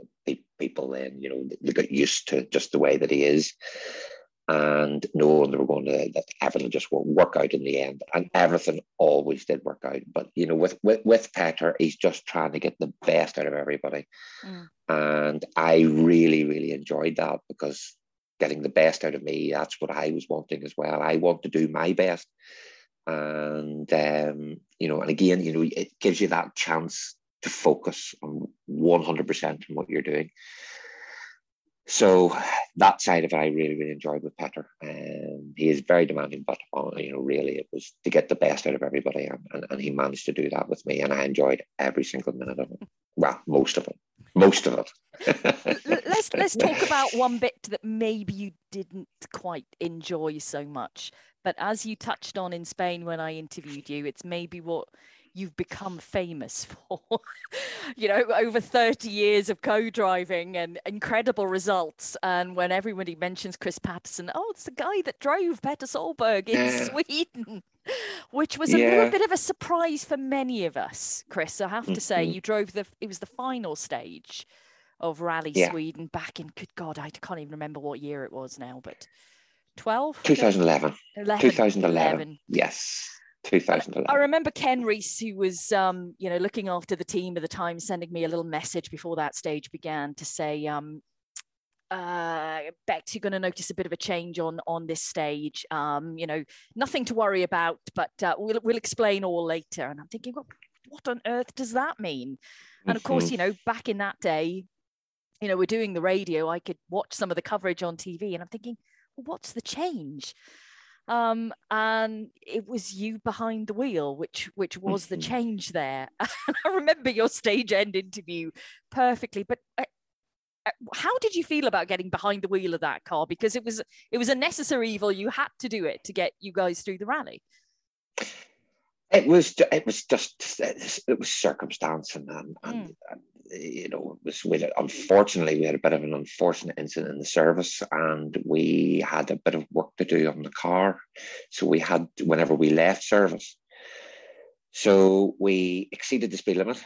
people then you know they get used to just the way that he is. And knowing they were going to that everything just will work out in the end. And everything always did work out. But you know with with, with Petter he's just trying to get the best out of everybody. Mm. and I really really enjoyed that because getting the best out of me that's what I was wanting as well. I want to do my best and um, you know and again you know it gives you that chance to focus on 100% on what you're doing so that side of it, I really, really enjoyed with Petter. Um, he is very demanding, but uh, you know, really, it was to get the best out of everybody, and, and, and, he managed to do that with me, and I enjoyed every single minute of it. Well, most of it, most of it. let's let's talk about one bit that maybe you didn't quite enjoy so much, but as you touched on in Spain when I interviewed you, it's maybe what you've become famous for. you know, over 30 years of co-driving and incredible results. And when everybody mentions Chris Patterson, oh, it's the guy that drove Petter Solberg in yeah. Sweden. Which was a yeah. little bit of a surprise for many of us, Chris. I have to mm-hmm. say, you drove the it was the final stage of Rally yeah. Sweden back in good God, I can't even remember what year it was now, but 12 2011 2011 yes 2011. I remember Ken Reese, who was, um, you know, looking after the team at the time, sending me a little message before that stage began to say, um, uh, Bex, you're going to notice a bit of a change on on this stage. Um, you know, nothing to worry about, but uh, we'll we'll explain all later. And I'm thinking, well, what on earth does that mean? And of course, mm-hmm. you know, back in that day, you know, we're doing the radio. I could watch some of the coverage on TV, and I'm thinking, well, what's the change? Um, and it was you behind the wheel, which which was the mm-hmm. change there. I remember your stage end interview perfectly, but. Uh, uh, how did you feel about getting behind the wheel of that car? Because it was it was a necessary evil. You had to do it to get you guys through the rally. It was it was just it was circumstance and and, mm. and you know, was unfortunately we had a bit of an unfortunate incident in the service, and we had a bit of work to do on the car. So we had whenever we left service, so we exceeded the speed limit.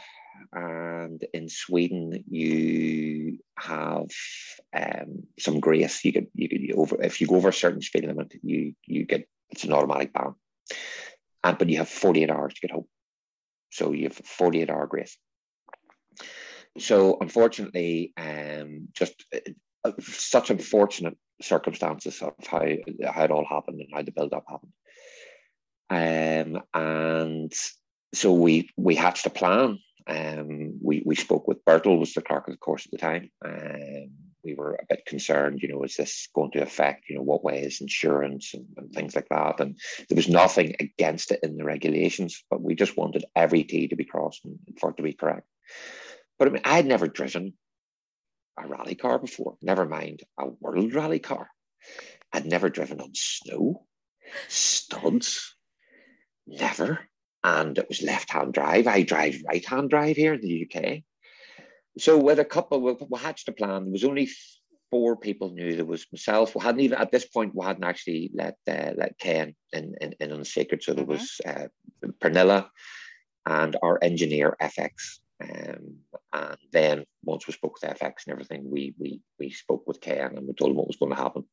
And in Sweden, you have um, some grace. You get you get over if you go over a certain speed limit, you you get it's an automatic ban. And but you have 48 hours to get home. So you have 48 hour grace. So unfortunately, um, just uh, uh, such unfortunate circumstances of how, how it all happened and how the build up happened. Um, and so we we hatched a plan. Um, we we spoke with Bertel, was the clerk of the course at the time. Um, we were a bit concerned, you know, is this going to affect, you know, what way is insurance and, and things like that? And there was nothing against it in the regulations, but we just wanted every T to be crossed and for it to be correct. But I mean, I'd never driven a rally car before, never mind a world rally car. I'd never driven on snow, studs, never. And it was left hand drive. I drive right hand drive here in the UK. So, with a couple, we, we hatched a plan. There was only four people knew there was myself. We hadn't even at this point we hadn't actually let uh, let Ken in, in, in on secret. So there mm-hmm. was uh, Pernilla and our engineer FX. Um, and then once we spoke with FX and everything, we we we spoke with Ken and we told him what was going to happen.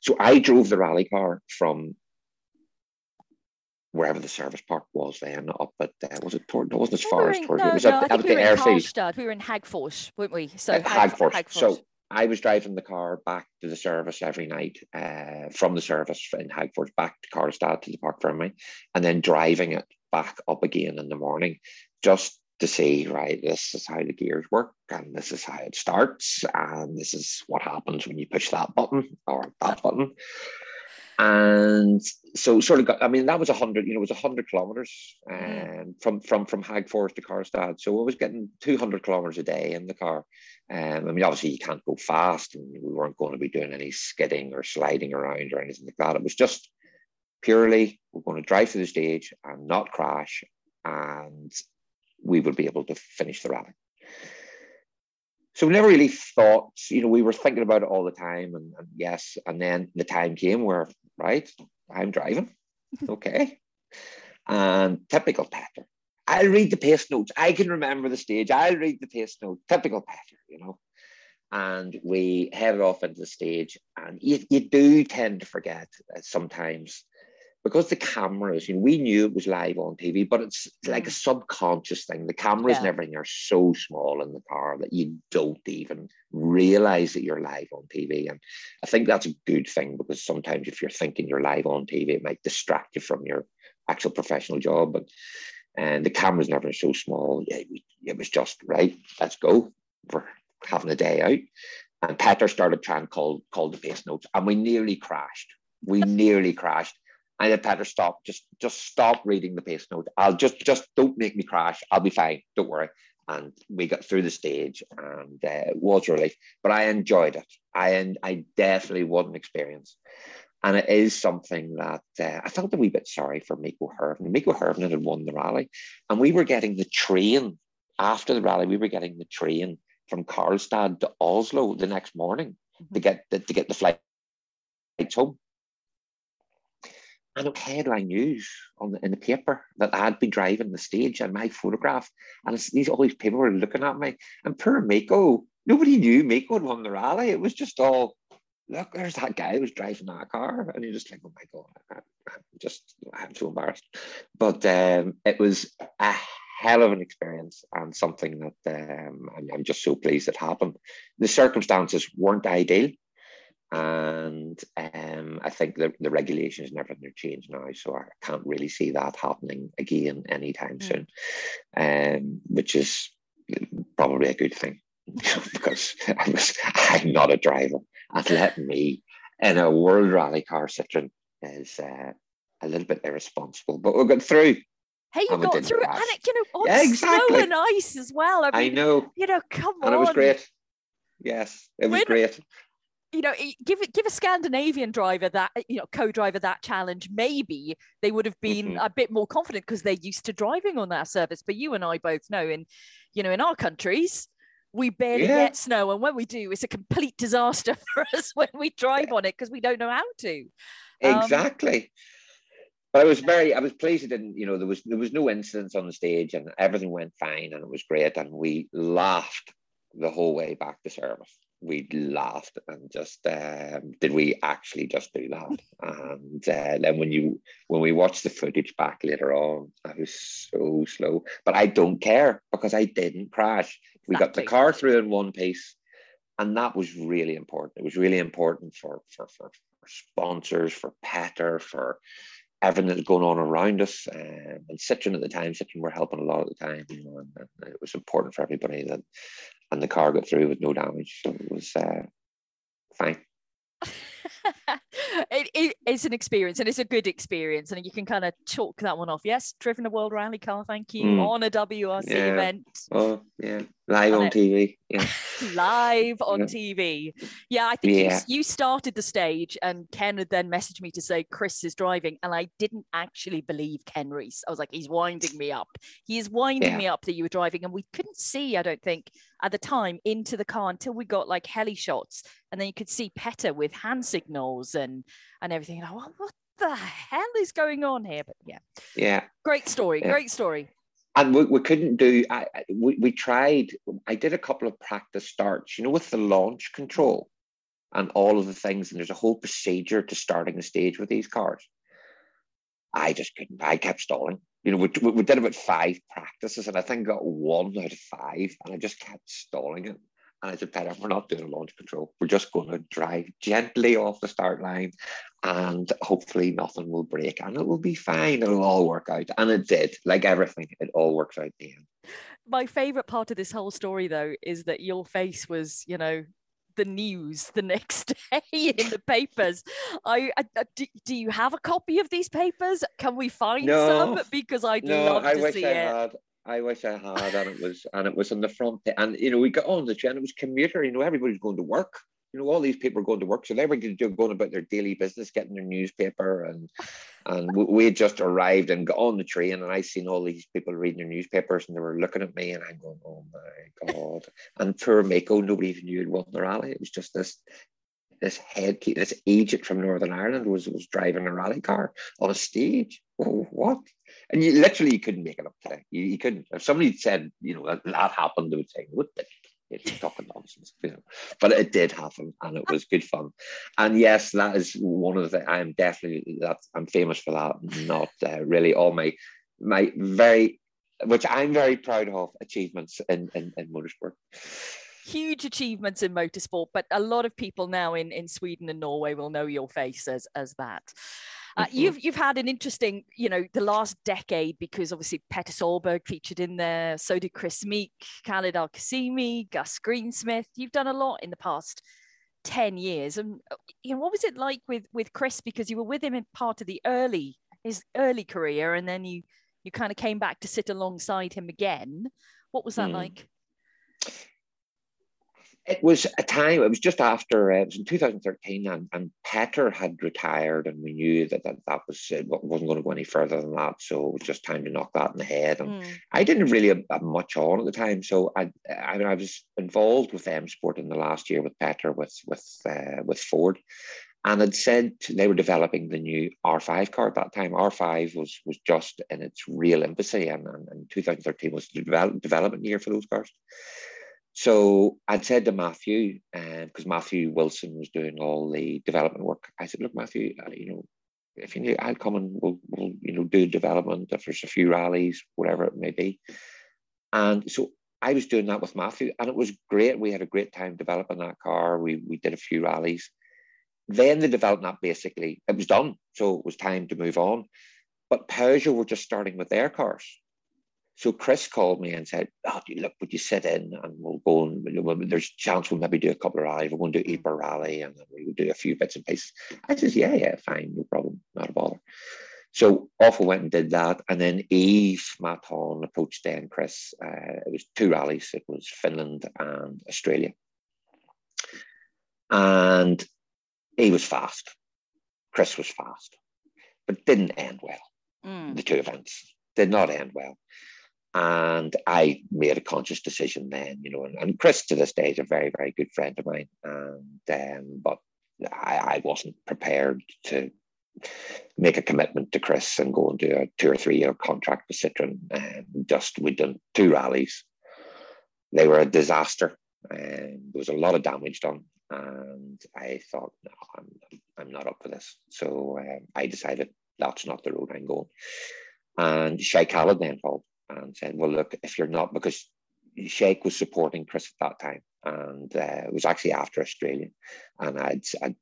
So I drove the rally car from wherever the service park was then up at uh, was it toward, it wasn't as far as toward no, it was no, at, at the we airfield. We were in Hagfors, weren't we? So uh, Hagfors. Hagfors. So I was driving the car back to the service every night uh, from the service in Hagfors back to Karlstad to the park for me, and then driving it back up again in the morning just to see, right, this is how the gears work, and this is how it starts, and this is what happens when you push that button or that button. And so, sort of, got, I mean, that was a hundred, you know, it was a hundred kilometers mm. um, from from from Forest to Karlstad. So I was getting two hundred kilometers a day in the car. Um, I mean, obviously you can't go fast, and we weren't going to be doing any skidding or sliding around or anything like that. It was just purely we're going to drive through the stage and not crash and we would be able to finish the rally. So we never really thought, you know, we were thinking about it all the time, and, and yes, and then the time came where, right, I'm driving, okay, and typical pattern. I'll read the pace notes. I can remember the stage. I'll read the pace notes. Typical pattern, you know. And we headed off into the stage, and you, you do tend to forget uh, sometimes because the cameras, you know, we knew it was live on TV, but it's like a mm. subconscious thing. The cameras yeah. and everything are so small in the car that you don't even realize that you're live on TV. And I think that's a good thing because sometimes if you're thinking you're live on TV, it might distract you from your actual professional job. But and the cameras never so small. Yeah, it was just right. Let's go. We're having a day out. And Petter started trying to call call the pace notes, and we nearly crashed. We nearly crashed I said, Petter, stop. Just just stop reading the pace note. I'll just just don't make me crash. I'll be fine. Don't worry. And we got through the stage, and uh, it was a relief. But I enjoyed it. I I definitely was an experience, and it is something that uh, I felt a wee bit sorry for Mikko Hirvonen. Mikko Hirvonen had won the rally, and we were getting the train after the rally. We were getting the train from Karlstad to Oslo the next morning mm-hmm. to get the, to get the flight home and it headline news on the, in the paper that I'd been driving the stage and my photograph. And it's, these all these people were looking at me. And poor Mikko, nobody knew Mikko had won the rally. It was just all, look, there's that guy who was driving that car. And you're just like, oh my God, I, am just, I'm so embarrassed. But um, it was a hell of an experience and something that um, I'm just so pleased it happened. The circumstances weren't ideal and um, I think the, the regulations and everything are changed now, so I can't really see that happening again anytime mm. soon, um, which is probably a good thing because I was, I'm not a driver, and let me in a World Rally car Citroen is uh, a little bit irresponsible, but we'll get through. Hey, you got through and it, you know, on yeah, exactly. snow and ice as well. I, mean, I know. You know, come and on. And it was great. Yes, it was great you know, give give a Scandinavian driver that you know co-driver that challenge. Maybe they would have been mm-hmm. a bit more confident because they're used to driving on that surface. But you and I both know, in you know, in our countries, we barely yeah. get snow, and when we do, it's a complete disaster for us when we drive on it because we don't know how to. Um, exactly. Um, but I was very, I was pleased it didn't, you know, there was there was no incidents on the stage and everything went fine and it was great and we laughed the whole way back to service we laughed and just um, did we actually just do that? And uh, then when you when we watched the footage back later on i was so slow but i don't care because i didn't crash. Exactly. we got the car through in one piece and that was really important. It was really important for for for, for sponsors for petter for everything that's going on around us um, and Citroen at the time Citroen were helping a lot of the time you know and, and it was important for everybody that and the car got through with no damage. So it was uh, fine. it, it, it's an experience and it's a good experience and you can kind of chalk that one off yes driven a world rally car thank you mm. on a wrc yeah. event oh yeah live on, on tv yeah live on yeah. tv yeah i think yeah. You, you started the stage and ken had then messaged me to say chris is driving and i didn't actually believe ken reese i was like he's winding me up he is winding me up that you were driving and we couldn't see i don't think at the time into the car until we got like heli shots and then you could see Petter with hand signals and and everything. Like, what, what the hell is going on here? But yeah, yeah, great story, yeah. great story. And we, we couldn't do. I, we we tried. I did a couple of practice starts. You know, with the launch control and all of the things. And there's a whole procedure to starting the stage with these cars. I just couldn't. I kept stalling. You know, we, we did about five practices, and I think got one out of five, and I just kept stalling it. And I said, Petter, we're not doing a launch control. We're just going to drive gently off the start line and hopefully nothing will break and it will be fine. It'll all work out. And it did. Like everything, it all works out in the end. My favorite part of this whole story, though, is that your face was, you know, the news the next day in the papers. I, I, do, do, you have a copy of these papers? Can we find no, some? Because I'd no, love to I see I it. Had. I wish I had, and it was and it was on the front. And you know, we got on the train. It was commuter. You know, everybody's going to work. You know, all these people are going to work, so they were going about their daily business, getting their newspaper, and and we had just arrived and got on the train, and I seen all these people reading their newspapers, and they were looking at me, and I'm going, "Oh my god!" And poor Mikko, nobody even knew he'd won the rally. It was just this this head this agent from Northern Ireland was was driving a rally car on a stage. Oh, what? And you literally you couldn't make it up today. You, you couldn't. If somebody said, you know, that, that happened, they would say, "What the it's talking nonsense, you know. But it did happen, and it was good fun. And yes, that is one of the. I'm definitely that I'm famous for that. Not uh, really all my my very, which I'm very proud of achievements in in, in motorsport huge achievements in motorsport, but a lot of people now in, in Sweden and Norway will know your face as, as that. Uh. You've you've had an interesting, you know, the last decade because obviously Petter Solberg featured in there. So did Kris Meeke, Khaled Al Qasimi, Gus Greensmith. You've done a lot in the past ten years, and uh, you know what was it like with with Chris because you were with him in part of the early his early career, and then you you kind of came back to sit alongside him again. What was that mm. like? It was a time, it was just after, uh, it was in 2013, and, and Petter had retired, and we knew that that, that was, it wasn't going to go any further than that. So it was just time to knock that in the head. And mm. I didn't really have, have, much on at the time. So I, I mean, I was involved with M Sport in the last year with Petter, with, with, uh, with Ford. And had said they were developing the new R5 car at that time. R5 was was just in its real infancy, and, and, and 2013 was the develop, development year for those cars. So I'd said to Matthew, because uh, Matthew Wilson was doing all the development work, I said, look, Matthew, uh, you know, if you need, I'll come and we'll, we'll, you know, do development if there's a few rallies, whatever it may be. And so I was doing that with Matthew, and it was great. We had a great time developing that car. We we did a few rallies. Then the development basically it was done, so it was time to move on. But Peugeot were just starting with their cars, so Chris called me and said, oh, look, would you sit in and we'll go and there's a chance we'll maybe do a couple of rallies. We're going to do Ypres rally and then we'll do a few bits and pieces. I said, yeah, yeah, fine, no problem, not a bother. So off we went and did that. And then Yves Maton approached Dan Chris. Uh, it was two rallies. It was Finland and Australia. And he was fast. Chris was fast, but didn't end well. Mm. The two events did not end well. And I made a conscious decision then, you know, and, and Chris to this day is a very, very good friend of mine. And um, but I, I wasn't prepared to make a commitment to Chris and go and do a two or three year contract with Citroen. And just we'd done two rallies. They were a disaster. And there was a lot of damage done. And I thought, no, I'm, I'm not up for this. So um, I decided that's not the road I'm going. And Sheikh Khaled then called and said, well, look, if you're not, because Sheikh was supporting Chris at that time, and uh, it was actually after Australia, and I'd, i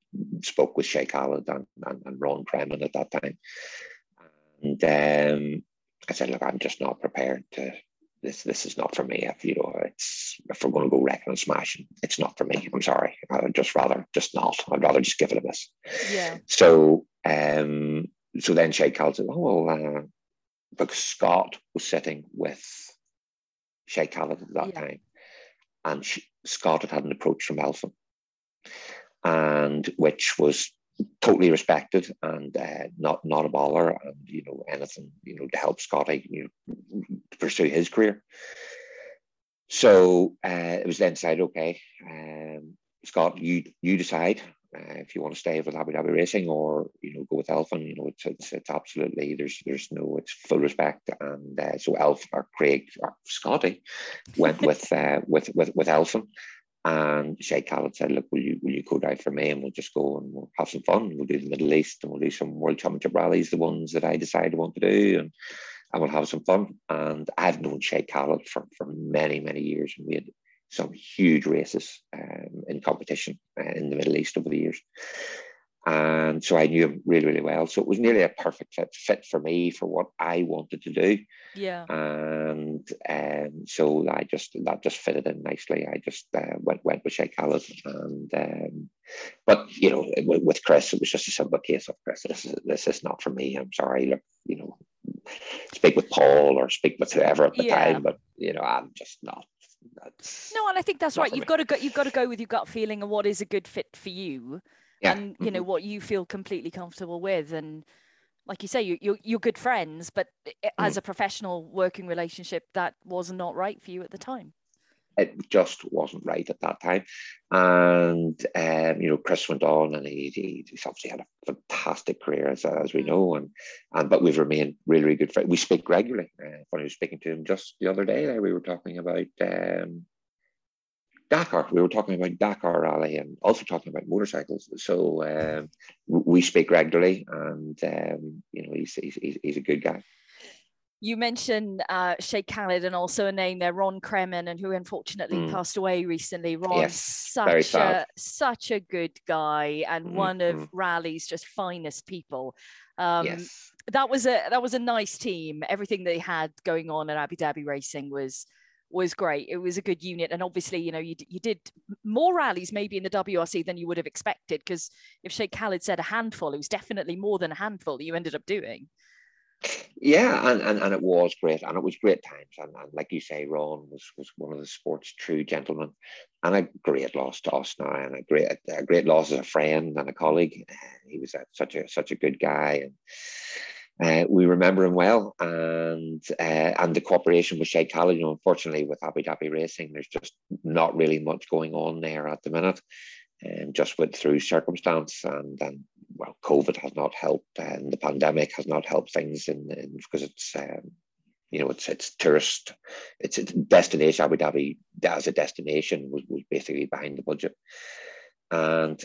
spoke with Sheikh Khaled and, and, and Ron Kremen at that time, and um, I said, look, I'm just not prepared to. This this is not for me. If you know, it's if we're going to go wrecking and smashing, it's not for me. I'm sorry. I'd just rather just not. I'd rather just give it a miss. Yeah. So um, so then Sheikh Khaled said, oh well, uh, because Scott was sitting with Sheikh Khaled at that yeah. time, and she, Scott had had an approach from Elfyn, and which was totally respected and uh, not not a baller, and you know anything you know to help Scotty you know pursue his career. So uh, it was then decided, okay, um, Scott, you you decide uh, if you want to stay with Abu Dhabi Racing or you know go with Elfyn, you know it's, it's, it's absolutely there's there's no it's full respect and uh, so Elf or Craig or Scotty went with uh, with with with Elfyn and Sheikh Khaled said look will you will you co drive for me and we'll just go and we'll have some fun we'll do the Middle East and we'll do some World Championship rallies the ones that I decide I want to do and and we'll have some fun. And I've known Sheikh Khaled for for many many years and we had some huge races um, in competition uh, in the Middle East over the years. And so I knew him really, really well. So it was nearly a perfect fit, fit for me for what I wanted to do. Yeah. And um, so I just that just fitted in nicely. I just uh, went went with Sheikh Khaled, and um, but you know with Chris it was just a simple case of Chris. This is this is not for me. I'm sorry. Look, you know, speak with Paul or speak with whoever at the yeah. time, but you know I'm just not That's No, and I think that's right. You've me. got to go. You've got to go with your gut feeling and what is a good fit for you, yeah. and you know mhm. what you feel completely comfortable with. And like you say, you, you're you're good friends, but Mm. as a professional working relationship, that was not right for you at the time. It just wasn't right at that time. And um, you know, Chris went on, and he, he, he's obviously had a fantastic career, as, as we Mm. know, and and but we've remained really, really good friends. We speak regularly. Uh, when I was speaking to him just the other day, there we were talking about um, Dakar. We were talking about Dakar Rally, and also talking about motorcycles. So um, we speak regularly, and um, you know, he's, he's he's he's a good guy. You mentioned uh, Sheikh Khalid and also a name there, Ron Kremen, and who unfortunately Mm. passed away recently. Ron, Yes, such a such a good guy and Mm, one of mm. Rally's just finest people. Um, yes. that was a that was a nice team. Everything they had going on at Abu Dhabi Racing was was great. It was a good unit, and obviously, you know, you you did more rallies maybe in the WRC than you would have expected. Because if Sheikh Khalid said a handful, it was definitely more than a handful that you ended up doing. Yeah, and, and, and it was great, and it was great times. And, and like you say, Ron was, was one of the sport's true gentlemen, and a great loss to us now, and a great a great loss as a friend and a colleague. Uh, He was a, such a such a good guy, and uh, we remember him well. And uh, and the cooperation with Sheikh Khaled, you know, unfortunately with Abu Dhabi Racing, there's just not really much going on there at the minute, and just went through circumstance and and well, COVID has not helped, and the pandemic has not helped things, in, in because it's um, you know it's it's tourist, it's a destination. Abu Dhabi as a destination was, was basically behind the budget, and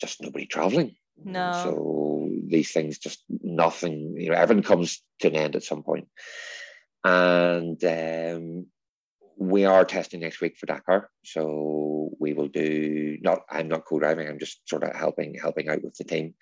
just nobody traveling. No. So these things just nothing. You know, everything comes to an end at some point, and um, we are testing next week for Dakar. So we will do not I'm not co-driving, I'm just sort of helping helping out with the team.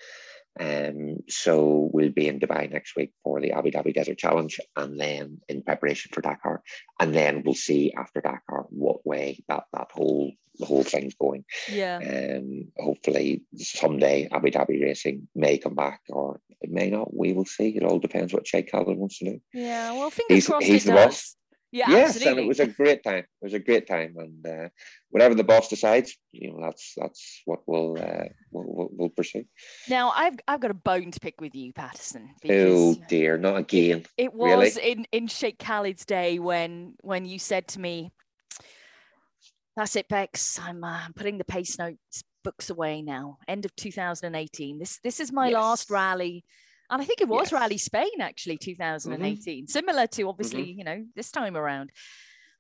Um, so we'll be in Dubai next week for the Abu Dhabi Desert Challenge and then in preparation for Dakar. And then we'll see after Dakar what way that that whole the whole thing's going. Yeah. Um, hopefully someday Abu Dhabi Racing may come back or it may not. We will see. It all depends what Sheikh Khaled wants to do. Yeah. Well, fingers He's- crossed he's the does. boss. Yeah, yes, absolutely. and it was a great time. It was a great time, and uh, whatever the boss decides, you know, that's that's what we'll uh, we'll, we'll, pursue. now, I've I've got a bone to pick with you, Patterson. Oh dear, not again. It Really? was in in Sheikh Khaled's day when when you said to me, "That's it, Bex. I'm uh, putting the pace notes books away now. End of 2018. This this is my last rally." And I think it was Yes. Mm-hmm. Rally Spain actually 2018, similar to obviously you know this time around.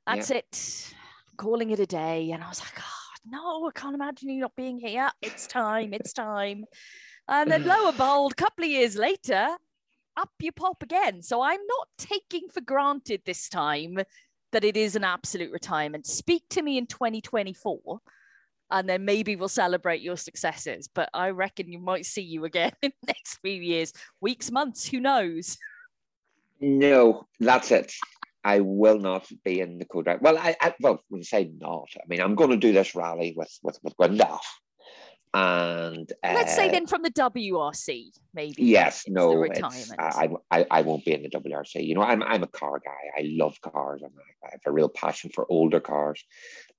Yeah. That's it. Calling it a day, and I was like, "Oh no, I can't imagine you not being here. It's time. It's time." And then lo and behold, a couple of years later, up you pop again. So I'm not taking for granted this time that it is an absolute retirement. Speak to me in 2024 and then maybe we'll celebrate your successes. But I reckon you might see you again in the next few years, weeks, months, who knows? No, that's it. I will not be in the co-drive. Well, I, I well, when you say not, I mean I'm going to do this rally with with with Gwyndaf, and uh, Let's say then from the WRC, maybe. Yes, no, retirement. I, I, I won't be in the WRC. You know, I'm, I'm a car guy. I love cars. I'm, I have a real passion for older cars.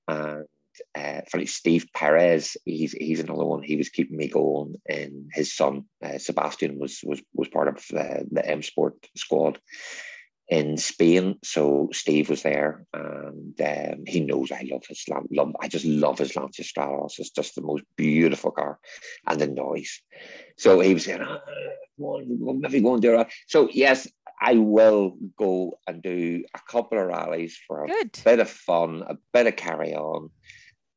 And uh, funny, Steve Perez, he's he's another one. He was keeping me going, and his son uh, Sebastian was was was part of uh, the M Sport squad in Spain. So Steve was there, and um, he knows I love his Lan- love. I just love his Lancia Stratos. It's just the most beautiful car, and the noise. So he was saying, "Ah, maybe go and do it. So yes, I will go and do a couple of rallies for a Good. bit of fun, a bit of carry on,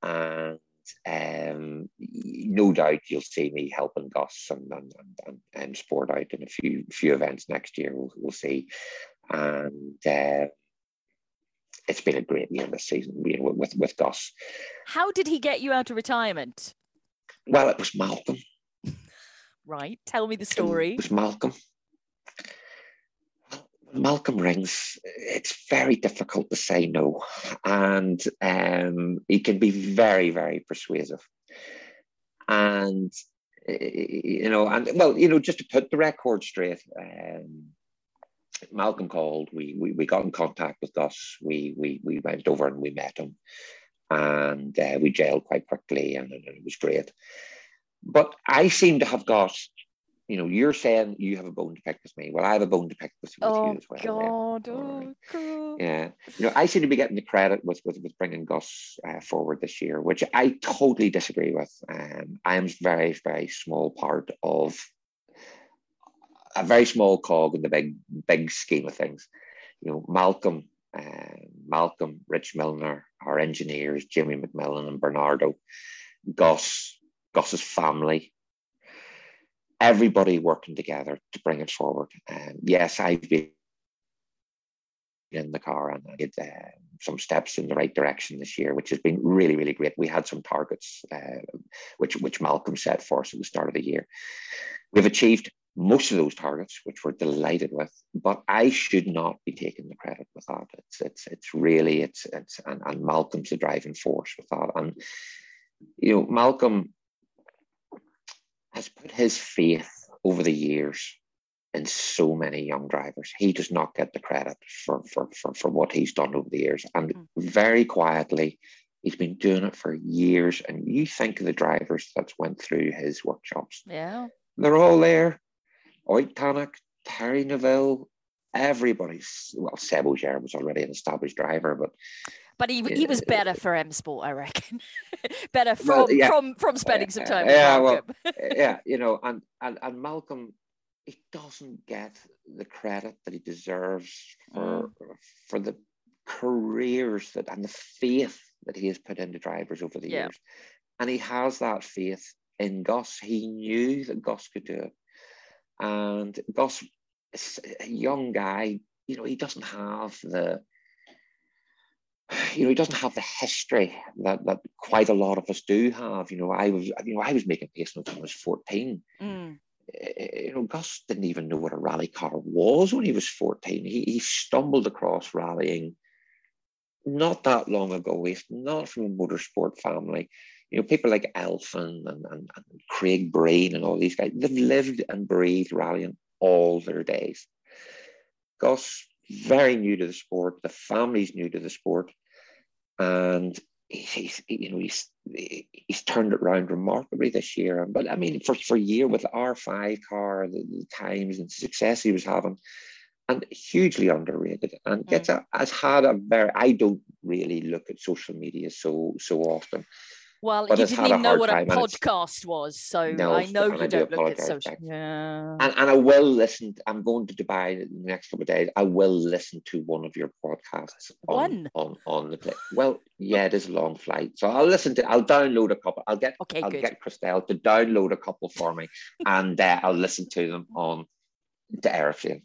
and um, no doubt you'll see me helping Gus and and, and, and, sport out in a few few events next year. We'll, we'll see, and uh, it's been a great year this season you know, with with Gus. How did he get you out of retirement? Well, it was Malcolm. Right. Tell me the story. It was Malcolm. Malcolm rings, it's very difficult to say no, and um, he can be very, very persuasive. And you know, and well, you know, just to put the record straight, um, Malcolm called. We, we we got in contact with us. We we we went over and we met him, and uh, we jailed quite quickly, and, and it was great. But I seem to have got you know, you're saying you have a bone to pick with me. Well, I have a bone to pick with, with oh, you as well. God, oh, God. Yeah. You know, I seem to be getting the credit with with, with bringing Gus uh, forward this year, which I totally disagree with. Um, I am very, very small part of a very small cog in the big, big scheme of things. You know, Malcolm, uh, Malcolm, Rich Millener, our engineers, Jimmy McMillan and Bernardo, Gus, Gus's family, everybody working together to bring it forward. Um, yes, I've been in the car and I did uh, some steps in the right direction this year, which has been really, really great. We had some targets uh, which which Malcolm set for us at the start of the year. We've achieved most of those targets, which we're delighted with. But I should not be taking the credit with that. It's it's it's really it's it's and, and Malcolm's the driving force with that. And you know, Malcolm has put his faith over the years in so many young drivers. He does not get the credit for, for, for, for what he's done over the years. And mm. very quietly, he's been doing it for years. And you think of the drivers that's went through his workshops. Yeah. They're all there. Tänak, Thierry Neuville, everybody's well, Seb Ogier was already an established driver, but but he, he was better for M Sport, I reckon. better from well, yeah. from from spending some time. Yeah, well, yeah, you know, and, and and Malcolm, he doesn't get the credit that he deserves for mm. for the careers that and the faith that he has put into drivers over the yeah. years, and he has that faith in Gus. He knew that Gus could do it, and Gus, a young guy, you know, he doesn't have the you know, he doesn't have the history that, that quite a lot of us do have. You know, I was, you know, I was making pace notes when I was 14. Mm. You know, Gus didn't even know what a rally car was when he was 14. He, he stumbled across rallying not that long ago. He's not from a motorsport family. You know, people like Elfyn and, and, and Craig Breen and all these guys, they've lived and breathed rallying all their days. Gus very new to the sport. The family's new to the sport, and he's you know he's he's turned it around remarkably this year. But I mean, for for a year with R five car, the, the, times and success he was having, and hugely underrated, and mm. gets a, has had a very. I don't really look at social media so so often. Well, but you didn't even know what a podcast was, so no, I know you don't look at social. Yeah. And, and I will listen. I'm going to Dubai in the next couple of days. I will listen to one of your podcasts on one? on, on the plane. Well, yeah, it is a long flight, so I'll listen to. I'll download a couple. I'll get. Okay, I'll good. get Christelle to download a couple for me, and uh, I'll listen to them on the airplane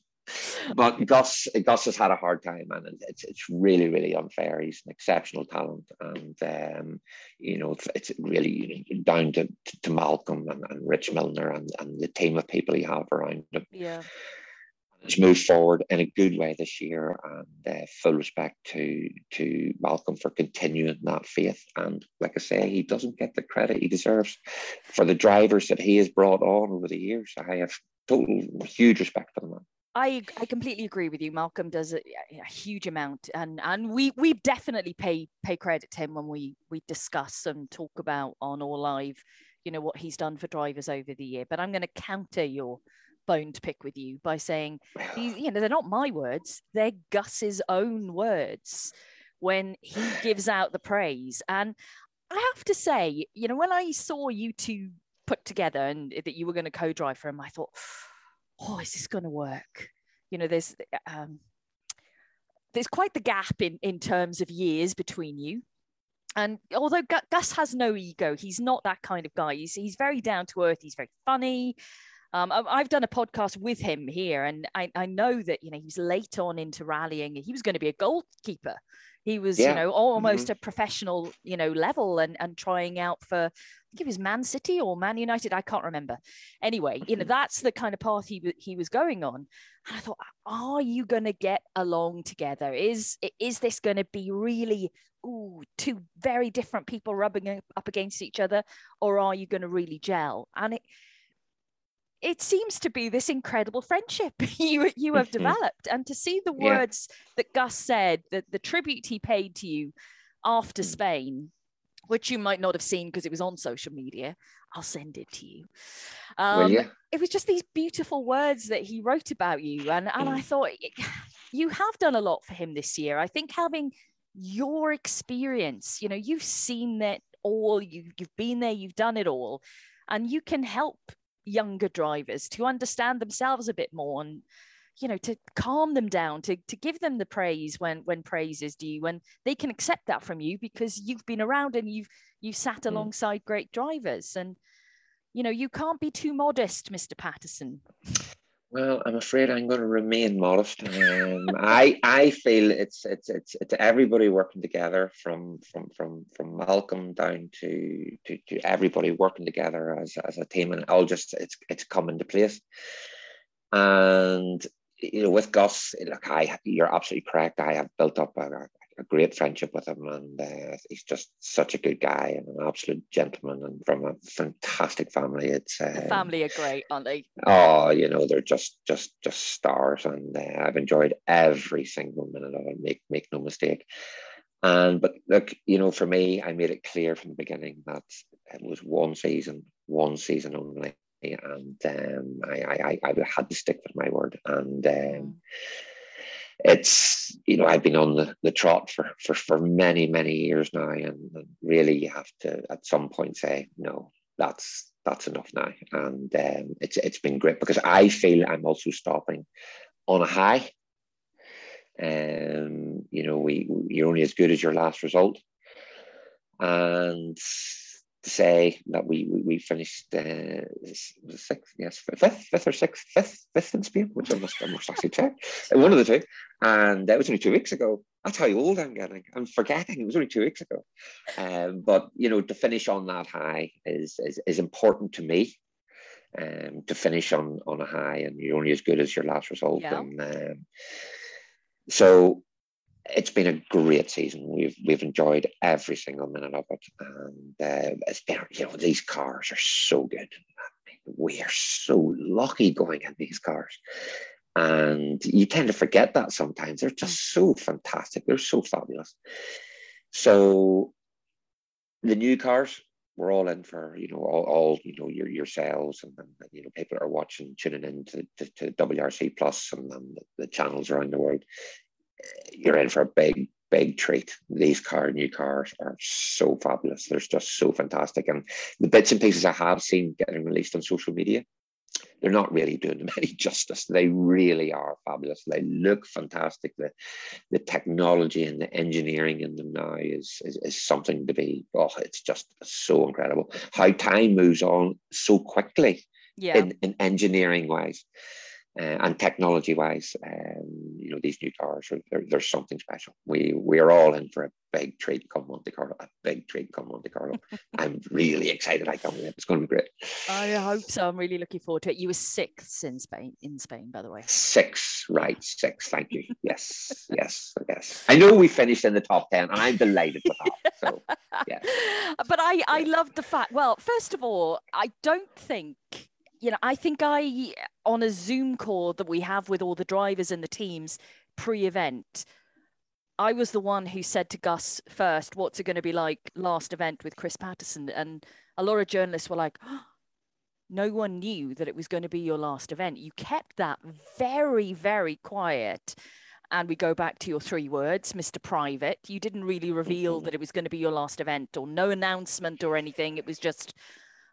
but Gus Gus has had a hard time, and it's it's really really unfair. He's an exceptional talent, and um, you know it's really down to, to Malcolm and, and Rich Millener and, and the team of people he have around him. Yeah. It's moved forward in a good way this year, and uh, full respect to to Malcolm for continuing that faith. And like I say, he doesn't get the credit he deserves for the drivers that he has brought on over the years. I have total huge respect for the man. I I completely agree with you. Malcolm does a, a, huge amount, and and we we definitely pay pay credit to him when we we discuss and talk about on All Live, you know what he's done for drivers over the year. But I'm going to counter your bone to pick with you by saying, you know, they're not my words; they're Gus's own words when he gives out the praise. And I have to say, you know, when I saw you two put together and that you were going to co-drive for him, I thought oh, is this going to work? You know, there's um, there's quite the gap in in terms of years between you. And although Gus has no ego, he's not that kind of guy. He's he's very down to earth. He's very funny. Um, I've done a podcast with him here, and I, I know that you know he's late on into rallying. He was going to be a goalkeeper. He was, yeah. you know, almost mm-hmm. a professional, you know, level and and trying out for I think it was Man City or Man United. I can't remember. Anyway, you know, mm-hmm. that's the kind of path he he was going on. And I thought, are you going to get along together? Is is this going to be really ooh, two very different people rubbing up against each other, or are you going to really gel? And it it seems to be this incredible friendship you you have Mhm. developed and to see the Yeah. words that gus said that the tribute he paid to you after Mm. spain which you might not have seen because it was on social media i'll send it to you um, you? it was just these beautiful words that he wrote about you and, and i Mm. thought you have done a lot for him this year i think having your experience you know you've seen that all you, you've been there you've done it all and you can help younger drivers to understand themselves a bit more and you know to calm them down to, to give them the praise when when praise is due when they can accept that from you because you've been around and you've you've sat Mm. alongside great drivers and you know you can't be too modest mr patterson Well, I'm afraid I'm going to remain modest. Um, I I feel it's it's it's it's everybody working together from from from from Malcolm down to to, to everybody working together as, as a team, and all just it's it's come into place. And you know, with Gus, look, I you're absolutely correct. I have built up a, a great friendship with him, and uh, he's just such a good guy and an absolute gentleman, and from a fantastic family. It's the uh, family are great aren't they oh you know they're just just just stars and uh, i've enjoyed every single minute of it make make no mistake and but look you know for me i made it clear from the beginning that it was one season one season only and um, I, I i had to stick with my word. And um, it's you know I've been on the, the trot for, for for many many years now and, really you have to at some point say no that's that's enough now. And um, it's it's been great because I feel I'm also stopping on a high. Um you know we you're only as good as your last result. And say that we we, we finished uh, sixth, yes, fifth, fifth or sixth, fifth, fifth in Spain, which I must, I must actually check. Uh, One of the two, and that was only two weeks ago. That's how old I'm getting. I'm forgetting. It was only two weeks ago. Um, but you know, to finish on that high is is, is important to me. Um, to finish on on a high, and you're only as good as your last result. Yeah. And um, so it's been a great season. We've we've enjoyed every single minute of it, and uh, it's been you know these cars are so good. We are so lucky going in these cars, and you tend to forget that sometimes. They're just so fantastic. They're so fabulous. So the new cars, we're all in for you know all, all you know your yourselves and, and you know people are watching tuning in to, to, to WRC Plus and, and the channels around the world you're in for a big, big treat. These car, new cars are so fabulous. They're just so fantastic. And the bits and pieces I have seen getting released on social media, they're not really doing them any justice. They really are fabulous. They look fantastic. The the technology and the engineering in them now is, is, is something to be, oh, it's just so incredible. How time moves on so quickly yeah in, in engineering wise uh, and technology wise um, you know these new cars are they're, they're something special. We we are all in for a big treat come monte carlo a big treat come monte carlo. I'm really excited. I can't wait it's going to be great. I hope so i'm really looking forward to it. You were sixth in spain in spain by the way. Six right. Six thank you. Yes. Yes. Yes. I know we finished in the top 10 and i'm delighted with that. So yeah. But I I Yeah. loved the fact. Well, first of all, I don't think you know. I think I on a Zoom call that we have with all the drivers and the teams pre-event. I was the one who said to Gus first, "What's it going to be like last event with Chris Patterson?" And a lot of journalists were like, "No one knew that it was going to be your last event. You kept that very, very quiet." And we go back to your three words, Mr. Private. You didn't really reveal Mhm. that it was going to be your last event or no announcement or anything. It was just,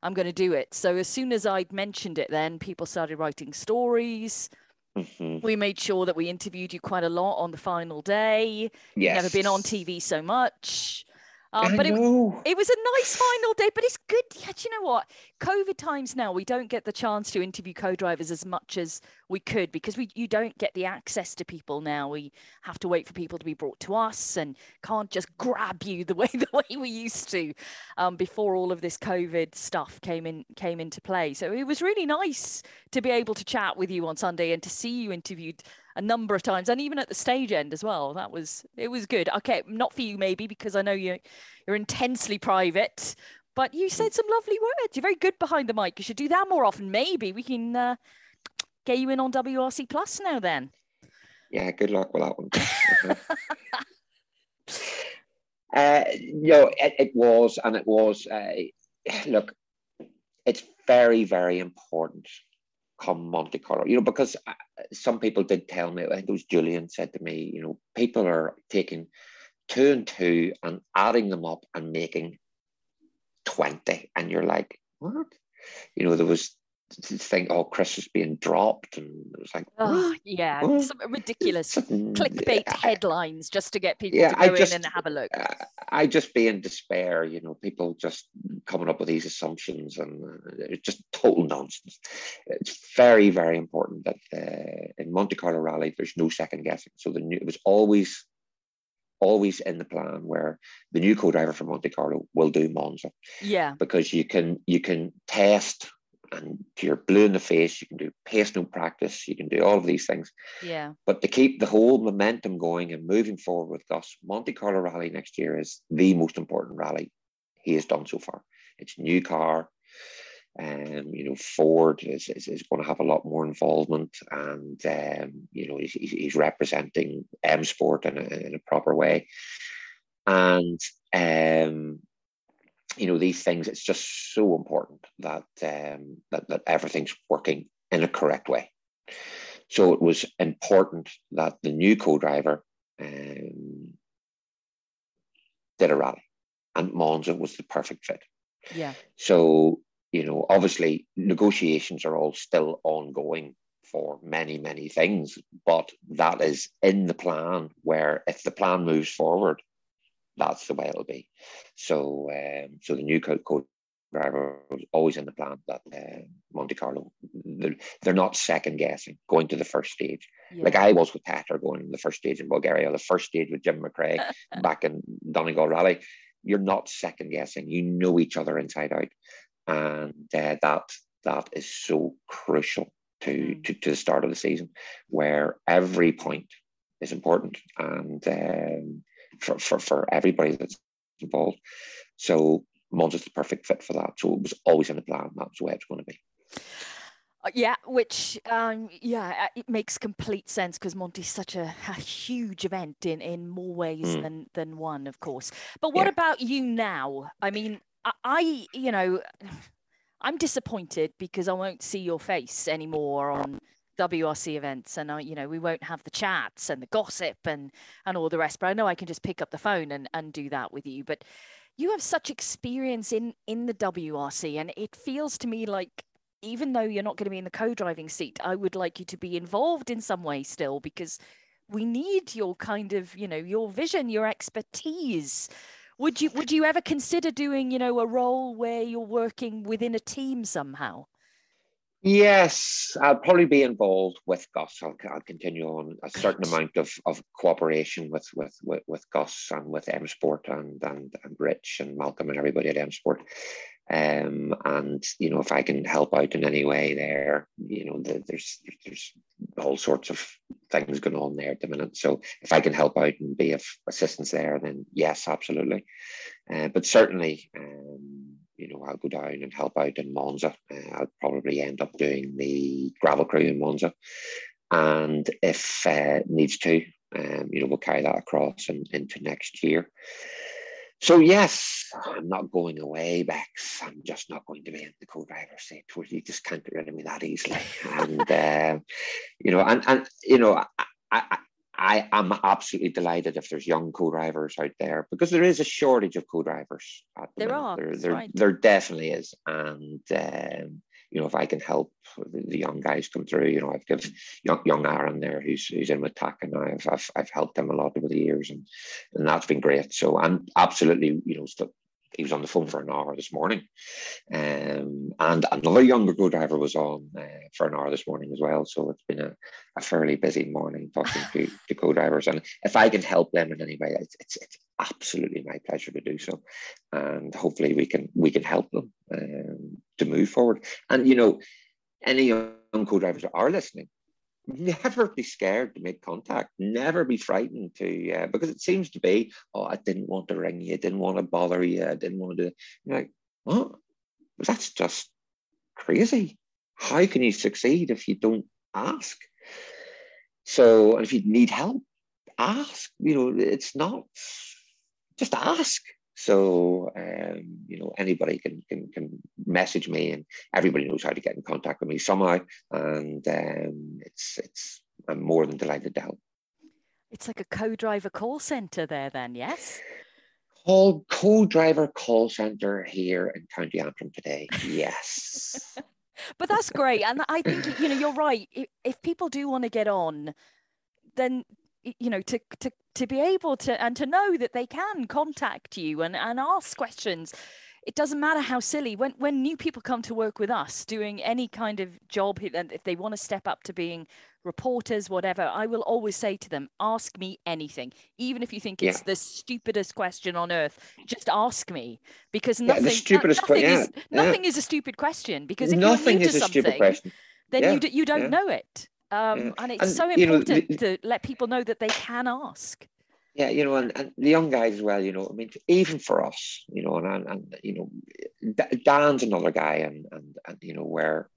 I'm going to do it. So as soon as I'd mentioned it, then people started writing stories. Mhm. We made sure that we interviewed you quite a lot on the final day. yes Never been on TV so much. Um, but it, it was a nice final day, but it's good. Yeah, do you know what? COVID times now, we don't get the chance to interview co-drivers as much as we could because we you don't get the access to people now. We have to wait for people to be brought to us and can't just grab you the way the way we used to um, before all of this COVID stuff came in came into play. So it was really nice to be able to chat with you on Sunday and to see you interviewed a number of times and even at the stage end as well. That was it was good. Okay, not for you maybe because I know you you're intensely private, But you said some lovely words. You're very good behind the mic. You should do that more often. Maybe we can uh, get you in on WRC Plus now. Then. Yeah. Good luck with that one. uh, you know, it, it, was, and it was. Uh, look, it's very, very important come Monte Carlo. You know, because uh, some people did tell me. I think it was Julian said to me. You know, people are taking two and two and adding them up and making 20 and you're like what you know there was think, oh, Chris is being dropped, and it's like, oh, yeah, some ridiculous clickbait yeah. headlines just to get people yeah, to go just, in and have a look. I just be in despair, you know, people just coming up with these assumptions, and uh, it's just total nonsense. It's very, very important that uh, in Monte Carlo Rally, there's no second guessing. So the new, it was always always in the plan where the new co-driver for Monte Carlo will do Monza. Yeah. Because you can you can test and you're blue in the face, you can do pace no practice, you can do all of these things. Yeah. But to keep the whole momentum going and moving forward with Gus, Monte Carlo Rally next year is the most important rally he has done so far. It's a new car. Um, you know, Ford is, is, is, going to have a lot more involvement, and um, you know, he's, he's representing M Sport in a, in a proper way. And um, you know, these things, it's just so important that um, that that everything's working in a correct way. So it was important that the new co-driver um, did a rally, and Monza was the perfect fit. Yeah. So you know, obviously negotiations are all still ongoing for many, many things, but that is in the plan where if the plan moves forward, that's the way it'll be. So, um, so the new co driver was always in the plan that uh, Monte Carlo, they're, they're, not second guessing going to the first stage. Yeah. Like I was with Petter going in the first stage in Bulgaria, the first stage with Jim McRae back in Donegal Rally. You're not second guessing. You know each other inside out and uh, that that is so crucial to, mm. to, to the start of the season, where every point is important and um, for, for for everybody that's involved. So Monza's the perfect fit for that. So it was always in the plan. That's the way it's going to be. Uh, yeah, which um, yeah, uh, it makes complete sense because Monty's such a, a, huge event in in more ways mm. than than one, of course. But what yeah. about you now? I mean, I, you know, I'm disappointed because I won't see your face anymore on WRC events, and I, you know, we won't have the chats and the gossip and and all the rest. But I know I can just pick up the phone and and do that with you. But you have such experience in in the WRC, and it feels to me like even though you're not going to be in the co-driving seat, I would like you to be involved in some way still because we need your kind of you know your vision, your expertise would you would you ever consider doing, you know, a role where you're working within a team somehow? Yes, I'll probably be involved with Gus. I'll, I'll continue on a certain amount of, of cooperation with, with, with, with Gus and with M Sport and, and, and Rich and Malcolm and everybody at M Sport. Um, and you know, if I can help out in any way there, you know, the, there's there's all sorts of things going on there at the minute. So if I can help out and be of assistance there, then yes, absolutely. Uh, but certainly, um, you know, I'll go down and help out in Monza. Uh, I'll probably end up doing the gravel crew in Monza, and if uh, needs to, um, you know, we'll carry that across and into next year. So yes, I'm not going away, Bex. I'm just not going to be in the co-driver's seat where you just can't get rid of me that easily. and uh, you know, and and you know, I, I I am absolutely delighted if there's young co-drivers out there because there is a shortage of co-drivers. The there minute. are. There, there, right. there, definitely is, and um, you know, if I can help the, the, young guys come through, you know, I've given young, young Aaron there who's who's in with Taka now. I've, I've, I've helped him a lot over the years, and and that's been great. So I'm absolutely, you know, still he was on the phone for an hour this morning. Um, and another younger co-driver was on uh, for an hour this morning as well. So it's been a, a fairly busy morning talking to, to co-drivers. And if I can help them in any way, it's, it's, it's absolutely my pleasure to do so. And hopefully we can we can help them um, to move forward. And you know, any young co-drivers are listening, never be scared to make contact never be frightened to uh, because it seems to be oh i didn't want to ring you I didn't want to bother you i didn't want to you know, what? That's just crazy. How can you succeed if you don't ask? So, and if you need help, ask. You know, it's not just ask. So, um, you know, anybody can, can can message me, and everybody knows how to get in contact with me somehow. And um, it's it's I'm more than delighted to help. It's like a co-driver call center there, then, yes. Call co-driver call center here in County Antrim today. Yes. but that's great, and I think you know you're right. If, if people do want to get on, then you know to to to be able to and to know that they can contact you and and ask questions. It doesn't matter how silly. When when new people come to work with us doing any kind of job and if they want to step up to being reporters whatever i will always say to them ask me anything. Even if you think it's yeah. the stupidest question on earth just ask me. Because nothing, yeah, the stupidest nothing, que- is, yeah. nothing is a stupid question because if nothing you're new to something then you, d- you don't know it um, and it's and, so important know, to let people know that they can ask yeah, you know, and, and the young guys as well, you know, I mean, even for us, you know, and, and, you know, Dan's another guy, and, and, and you know, where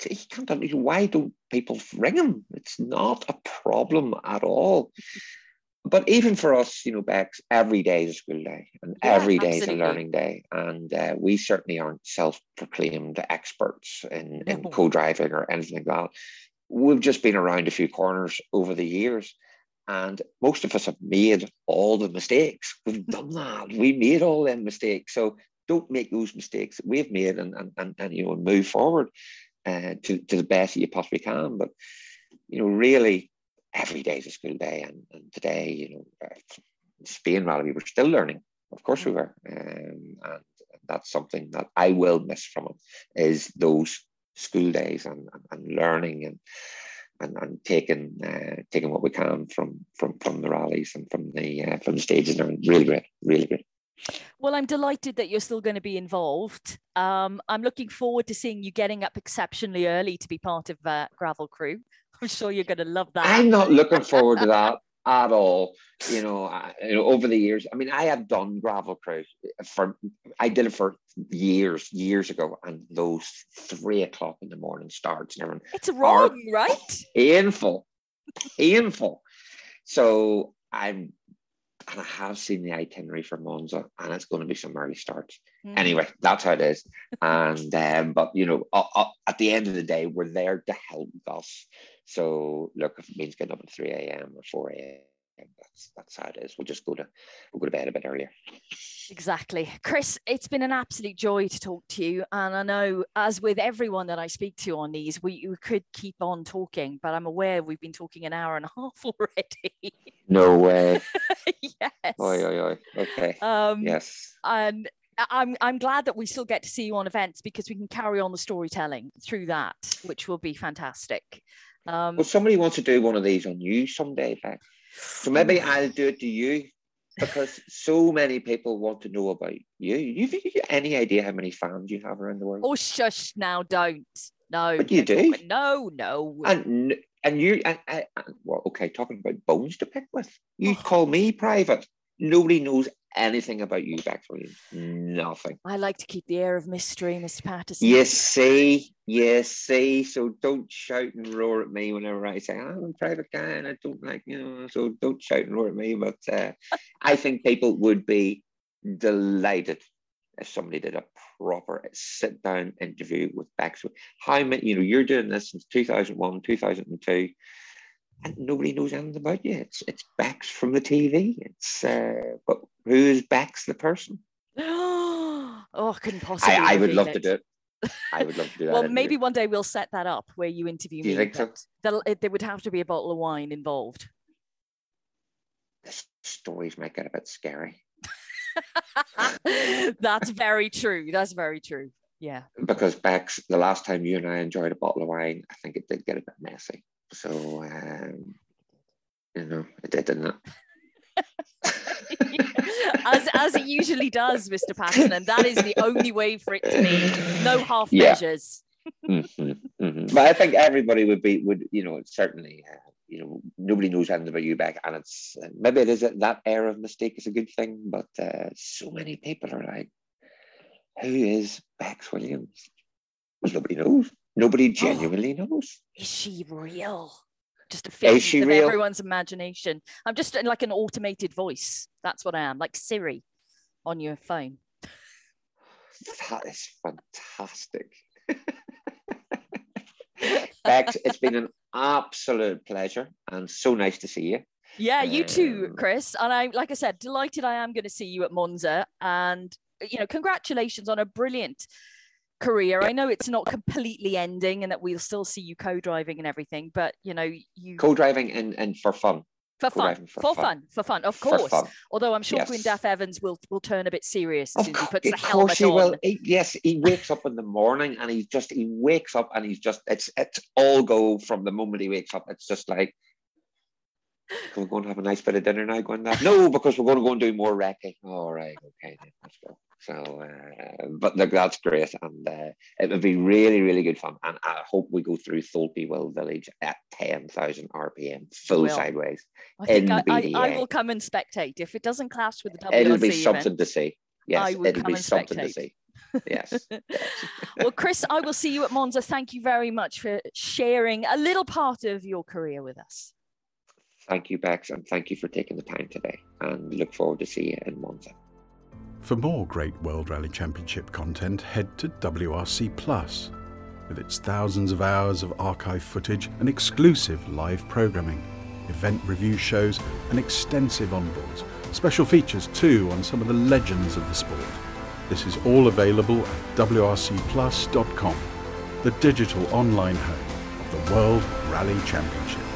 he can't, why don't people ring him? It's not a problem at all. But even for us, you know, Bex, every day is a school day and yeah, every day absolutely. is a learning day. And uh, we certainly aren't self proclaimed experts in, in co driving or anything like that. We've just been around a few corners over the years. And most of us have made all the mistakes. We've done that. We made all them mistakes. So don't make those mistakes that we've made and, and, and, and you know, move forward uh, to, to the best that you possibly can. But, you know, really every day is a school day. And, and today, you know, uh, Spain rally, we were still learning. Of course we were. Um, and that's something that I will miss from them is those school days and, and, and learning and and, and taking uh, taking what we can from from from the rallies and from the uh, from the stages and really great, really great. Well, I'm delighted that you're still going to be involved. Um, I'm looking forward to seeing you getting up exceptionally early to be part of uh, Gravel Crew. I'm sure you're going to love that. I'm not looking forward to that at all. You know, I, you know, over the years, I mean, I have done gravel crew for, I did it for years, years ago, and those three o'clock in the morning starts and everything. It's wrong, right? Painful, painful. So I'm, and I have seen the itinerary for Monza, and it's going to be some early starts. Mm. Anyway, that's how it is. and um, but you know, uh, uh, at the end of the day, we're there to help us so look, if it means getting up at 3 a.m. or 4 a.m., that's that's how it is. We'll just go to we'll go to bed a bit earlier. Exactly. Chris, it's been an absolute joy to talk to you. And I know as with everyone that I speak to on these, we, we could keep on talking, but I'm aware we've been talking an hour and a half already. No way. yes. Oi, oi, oi. Okay. Um, yes. And I'm I'm glad that we still get to see you on events because we can carry on the storytelling through that, which will be fantastic. Um, well, somebody wants to do one of these on you someday, Beck. So maybe I'll do it to you because so many people want to know about you. You've, you any idea how many fans you have around the world? Oh, shush! Now, don't. No, but you do. No, no. And and you and, and, well, okay. Talking about bones to pick with, you oh. call me private. Nobody knows anything about you, Bex Williams. Nothing. I like to keep the air of mystery, Mr. Patterson. Yes, see, yes, see. So don't shout and roar at me whenever I say I'm a private guy and I don't like you know. So don't shout and roar at me. But uh, I think people would be delighted if somebody did a proper sit down interview with Bex. How many? You know, you're doing this since 2001, 2002 and nobody knows anything about you. It's it's Bex from the TV. It's uh, but who is Bex the person? oh, I couldn't possibly. I, I would love it. to do it. I would love to do that. well, maybe one day we'll set that up where you interview do me. You think so? There would have to be a bottle of wine involved. The stories might get a bit scary. That's very true. That's very true. Yeah. Because Bex, the last time you and I enjoyed a bottle of wine, I think it did get a bit messy. So, um, you know, it did, didn't it? as as it usually does, Mr. Patton, and that is the only way for it to be. No half yeah. measures. mm-hmm, mm-hmm. But I think everybody would be would you know certainly uh, you know nobody knows anything about you back, and it's uh, maybe it is that air of mistake is a good thing, but uh, so many people are like, Who is Bex Williams? Well, nobody knows. Nobody genuinely knows. Is she real? Just a figment of real? everyone's imagination. I'm just uh, like an automated voice. That's what I am, like Siri on your phone. That is fantastic. Bex, it's been an absolute pleasure and so nice to see you. Yeah, you too, Um, Chris. And I, like I said, delighted I am going to see you at Monza. And you know, congratulations on a brilliant career. I know it's not completely ending, and that we'll still see you co-driving and everything. But you know, you Co-driving and, and for fun. for fun, for, for fun. fun. for fun, of course. fun. Although I'm sure Yes. Gwyndaf Evans will will turn a bit serious as soon as he puts the helmet he on. will. He- yes, he wakes up in the morning and he's just he wakes up and he's just it's it's all go from the moment he wakes up. It's just like can we go and have a nice bit of dinner now, going that? No, because we're going to go and do more wrecking. All right, okay, then, let's go. So, uh, but look, that's great, and uh, it would be really, really good fun. And I hope we go through Sulby Village at ten thousand RPM, full will. sideways. I think I, I, I will come and spectate if it doesn't clash with the WRC. It'll be event. something to see. Yes, it'll be something to see. Yes. yes. well, Chris, I will see you at Monza. Thank you very much for sharing a little part of your career with us. Thank you, Bex, and thank you for taking the time today. And look forward to see you in Monza. For more great World Rally Championship content, head to WRC Plus with its thousands of hours of archive footage and exclusive live programming, event review shows, and extensive onboards. Special features too on some of the legends of the sport. This is all available at WRCPlus.com, the digital online home of the World Rally Championship.